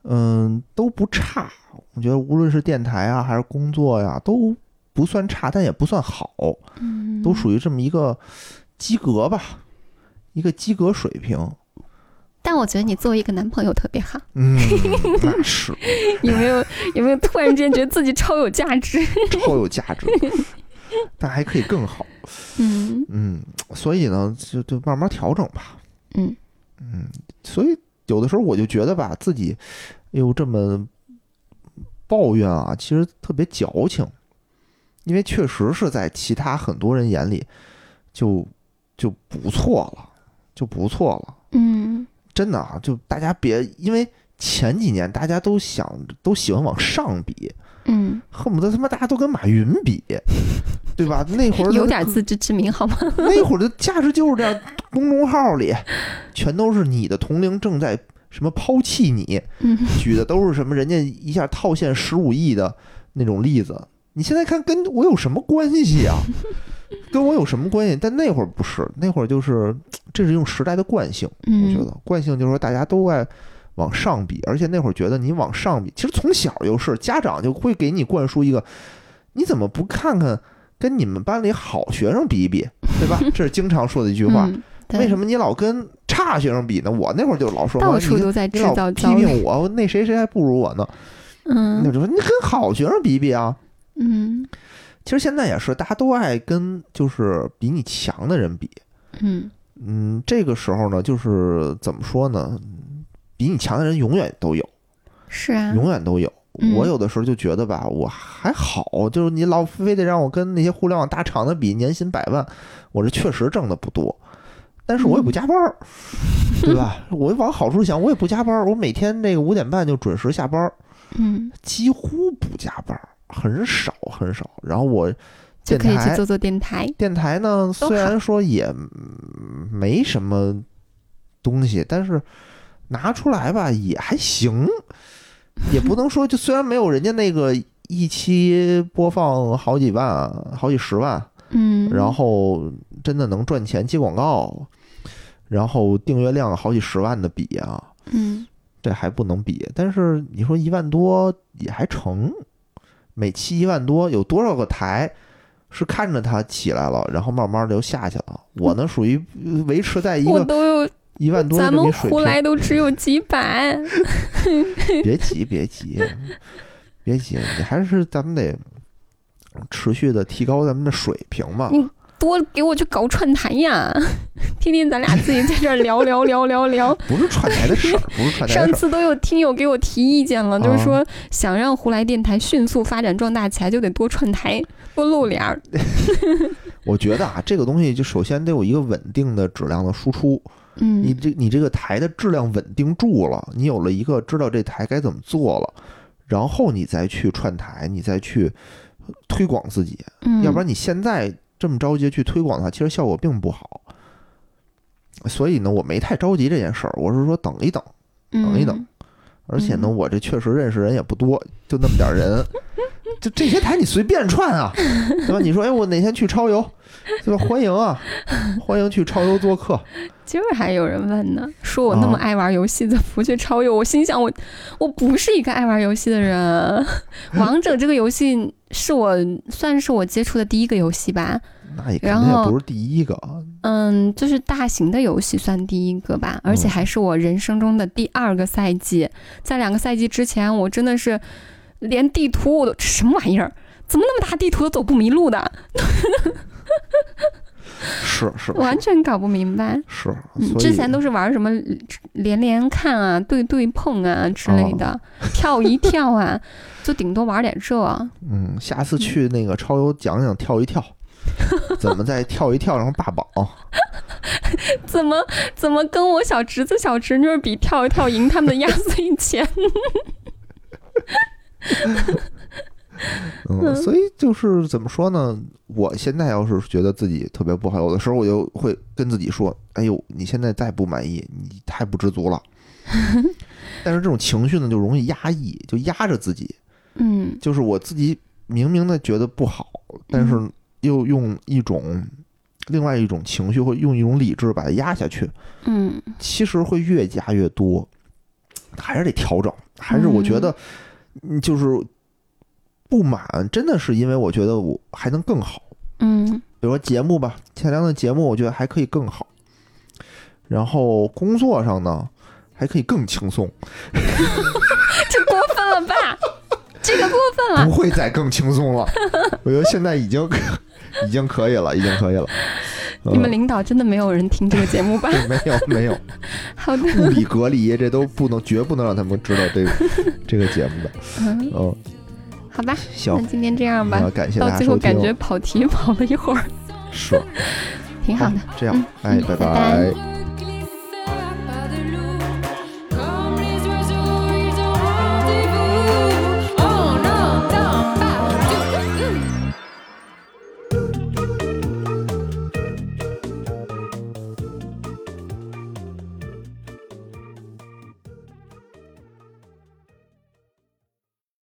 嗯，都不差。我觉得无论是电台啊，还是工作呀，都不算差，但也不算好，嗯都属于这么一个及格吧，一个及格水平。但我觉得你作为一个男朋友特别好。嗯，那是 有没有有没有突然间觉得自己超有价值？超有价值，但还可以更好。嗯嗯，所以呢，就就慢慢调整吧。嗯嗯，所以有的时候我就觉得吧，自己哎呦这么抱怨啊，其实特别矫情，因为确实是在其他很多人眼里就就不错了，就不错了。嗯真的啊，就大家别因为前几年大家都想都喜欢往上比，嗯，恨不得他妈大家都跟马云比，对吧？那会儿有点自知之明好吗？那会儿的价值就是这样，公众号里全都是你的同龄正在什么抛弃你，嗯举的都是什么人家一下套现十五亿的那种例子。你现在看跟我有什么关系啊？跟我有什么关系？但那会儿不是，那会儿就是这是一种时代的惯性。我觉嗯得惯性就是说大家都爱往上比，而且那会儿觉得你往上比，其实从小就是家长就会给你灌输一个，你怎么不看看跟你们班里好学生比一比，对吧？这是经常说的一句话。嗯为什么你老跟差学生比呢？我那会儿就老说，到处都在制造焦虑？评我，那谁谁还不如我呢？嗯那嗯就说你跟好学生比比啊。嗯其实现在也是，大家都爱跟就是比你强的人比。嗯嗯，这个时候呢，就是怎么说呢？比你强的人永远都有，是啊，永远都有。嗯我有的时候就觉得吧，我还好，就是你老非得让我跟那些互联网大厂的比，年薪百万，我这确实挣的不多，但是我也不加班儿，对吧？我往好处想，我也不加班儿，我每天那个五点半就准时下班儿，嗯几乎不加班儿，很少很少。然后我就电台可以去做做电台。电台呢，虽然说也嗯没什么东西，但是拿出来吧也还行，也不能说就虽然没有人家那个一期播放好几万、好几十万，嗯，然后真的能赚钱接广告，然后订阅量好几十万的比啊，嗯这还不能比。但是你说一万多也还成，每期一万多，有多少个台是看着它起来了，然后慢慢的又下去了？我呢属于维持在一我个都有，一万多咱们。胡来都只有几百。别急，别急，别急，你还是咱们得持续的提高咱们的水平嘛。你多给我去搞串台呀！天天咱俩自己在这儿聊聊聊聊聊。不是串台的事儿，不是串台的事。上次都有听友给我提意见了，就是说想让胡来电台迅速发展壮大起来，就得多串台、多露脸儿。我觉得啊，这个东西就首先得有一个稳定的质量的输出。你嗯这你这个台的质量稳定住了，你有了一个知道这台该怎么做了，然后你再去串台，你再去推广自己。嗯，要不然你现在这么着急去推广它，其实效果并不好。所以呢，我没太着急这件事儿，我是说等一等。等一等嗯而且呢，嗯我这确实认识人也不多，就那么点儿人，就这些台你随便串啊，对吧？你说，哎，我哪天去超游，对吧？欢迎啊，欢迎去超游做客。今儿还有人问呢，说我那么啊爱玩游戏，怎么不去超游？我心想我，我不是一个爱玩游戏的人。王者这个游戏是我算是我接触的第一个游戏吧，那也肯定也不是第一个啊。嗯，就是大型的游戏算第一个吧，而且嗯还是我人生中的第二个赛季。在两个赛季之前，我真的是连地图我都什么玩意儿，怎么那么大地图都走不迷路的，是 是完全搞不明白。是，之前都是玩什么连连看啊、对对碰啊之类的，跳一跳啊，就顶多玩点这。嗯，下次去那个超游讲讲跳一跳，怎么再跳一跳然后霸榜。怎么怎么跟我小侄子、小侄女比跳一跳赢他们的压岁钱？嗯，所以就是怎么说呢？我现在要是觉得自己特别不好，有的时候我就会跟自己说：“哎呦，你现在再不满意，你太不知足了。”但是这种情绪呢，就容易压抑，就压着自己。嗯就是我自己明明的觉得不好，但是又用一种另外一种情绪，或用一种理智把它压下去，嗯其实会越加越多。还是得调整，还是我觉得，嗯，就是不满，真的是因为我觉得我还能更好。嗯比如说节目吧，前两的节目我觉得还可以更好。然后工作上呢，还可以更轻松，这过分了吧？这个过分了。不会再更轻松了。我觉得现在已经 已经可以了，已经可以了。你们嗯领导真的没有人听这个节目吧？没 有没有，好的，物理隔离这都不能，绝不能让他们知道这个这个节目的。嗯，哦，好吧，行那，今天这样吧嗯。感谢大到家收听最后感。觉跑题跑了一会儿，是，挺好的。这样嗯，哎，嗯拜拜拜拜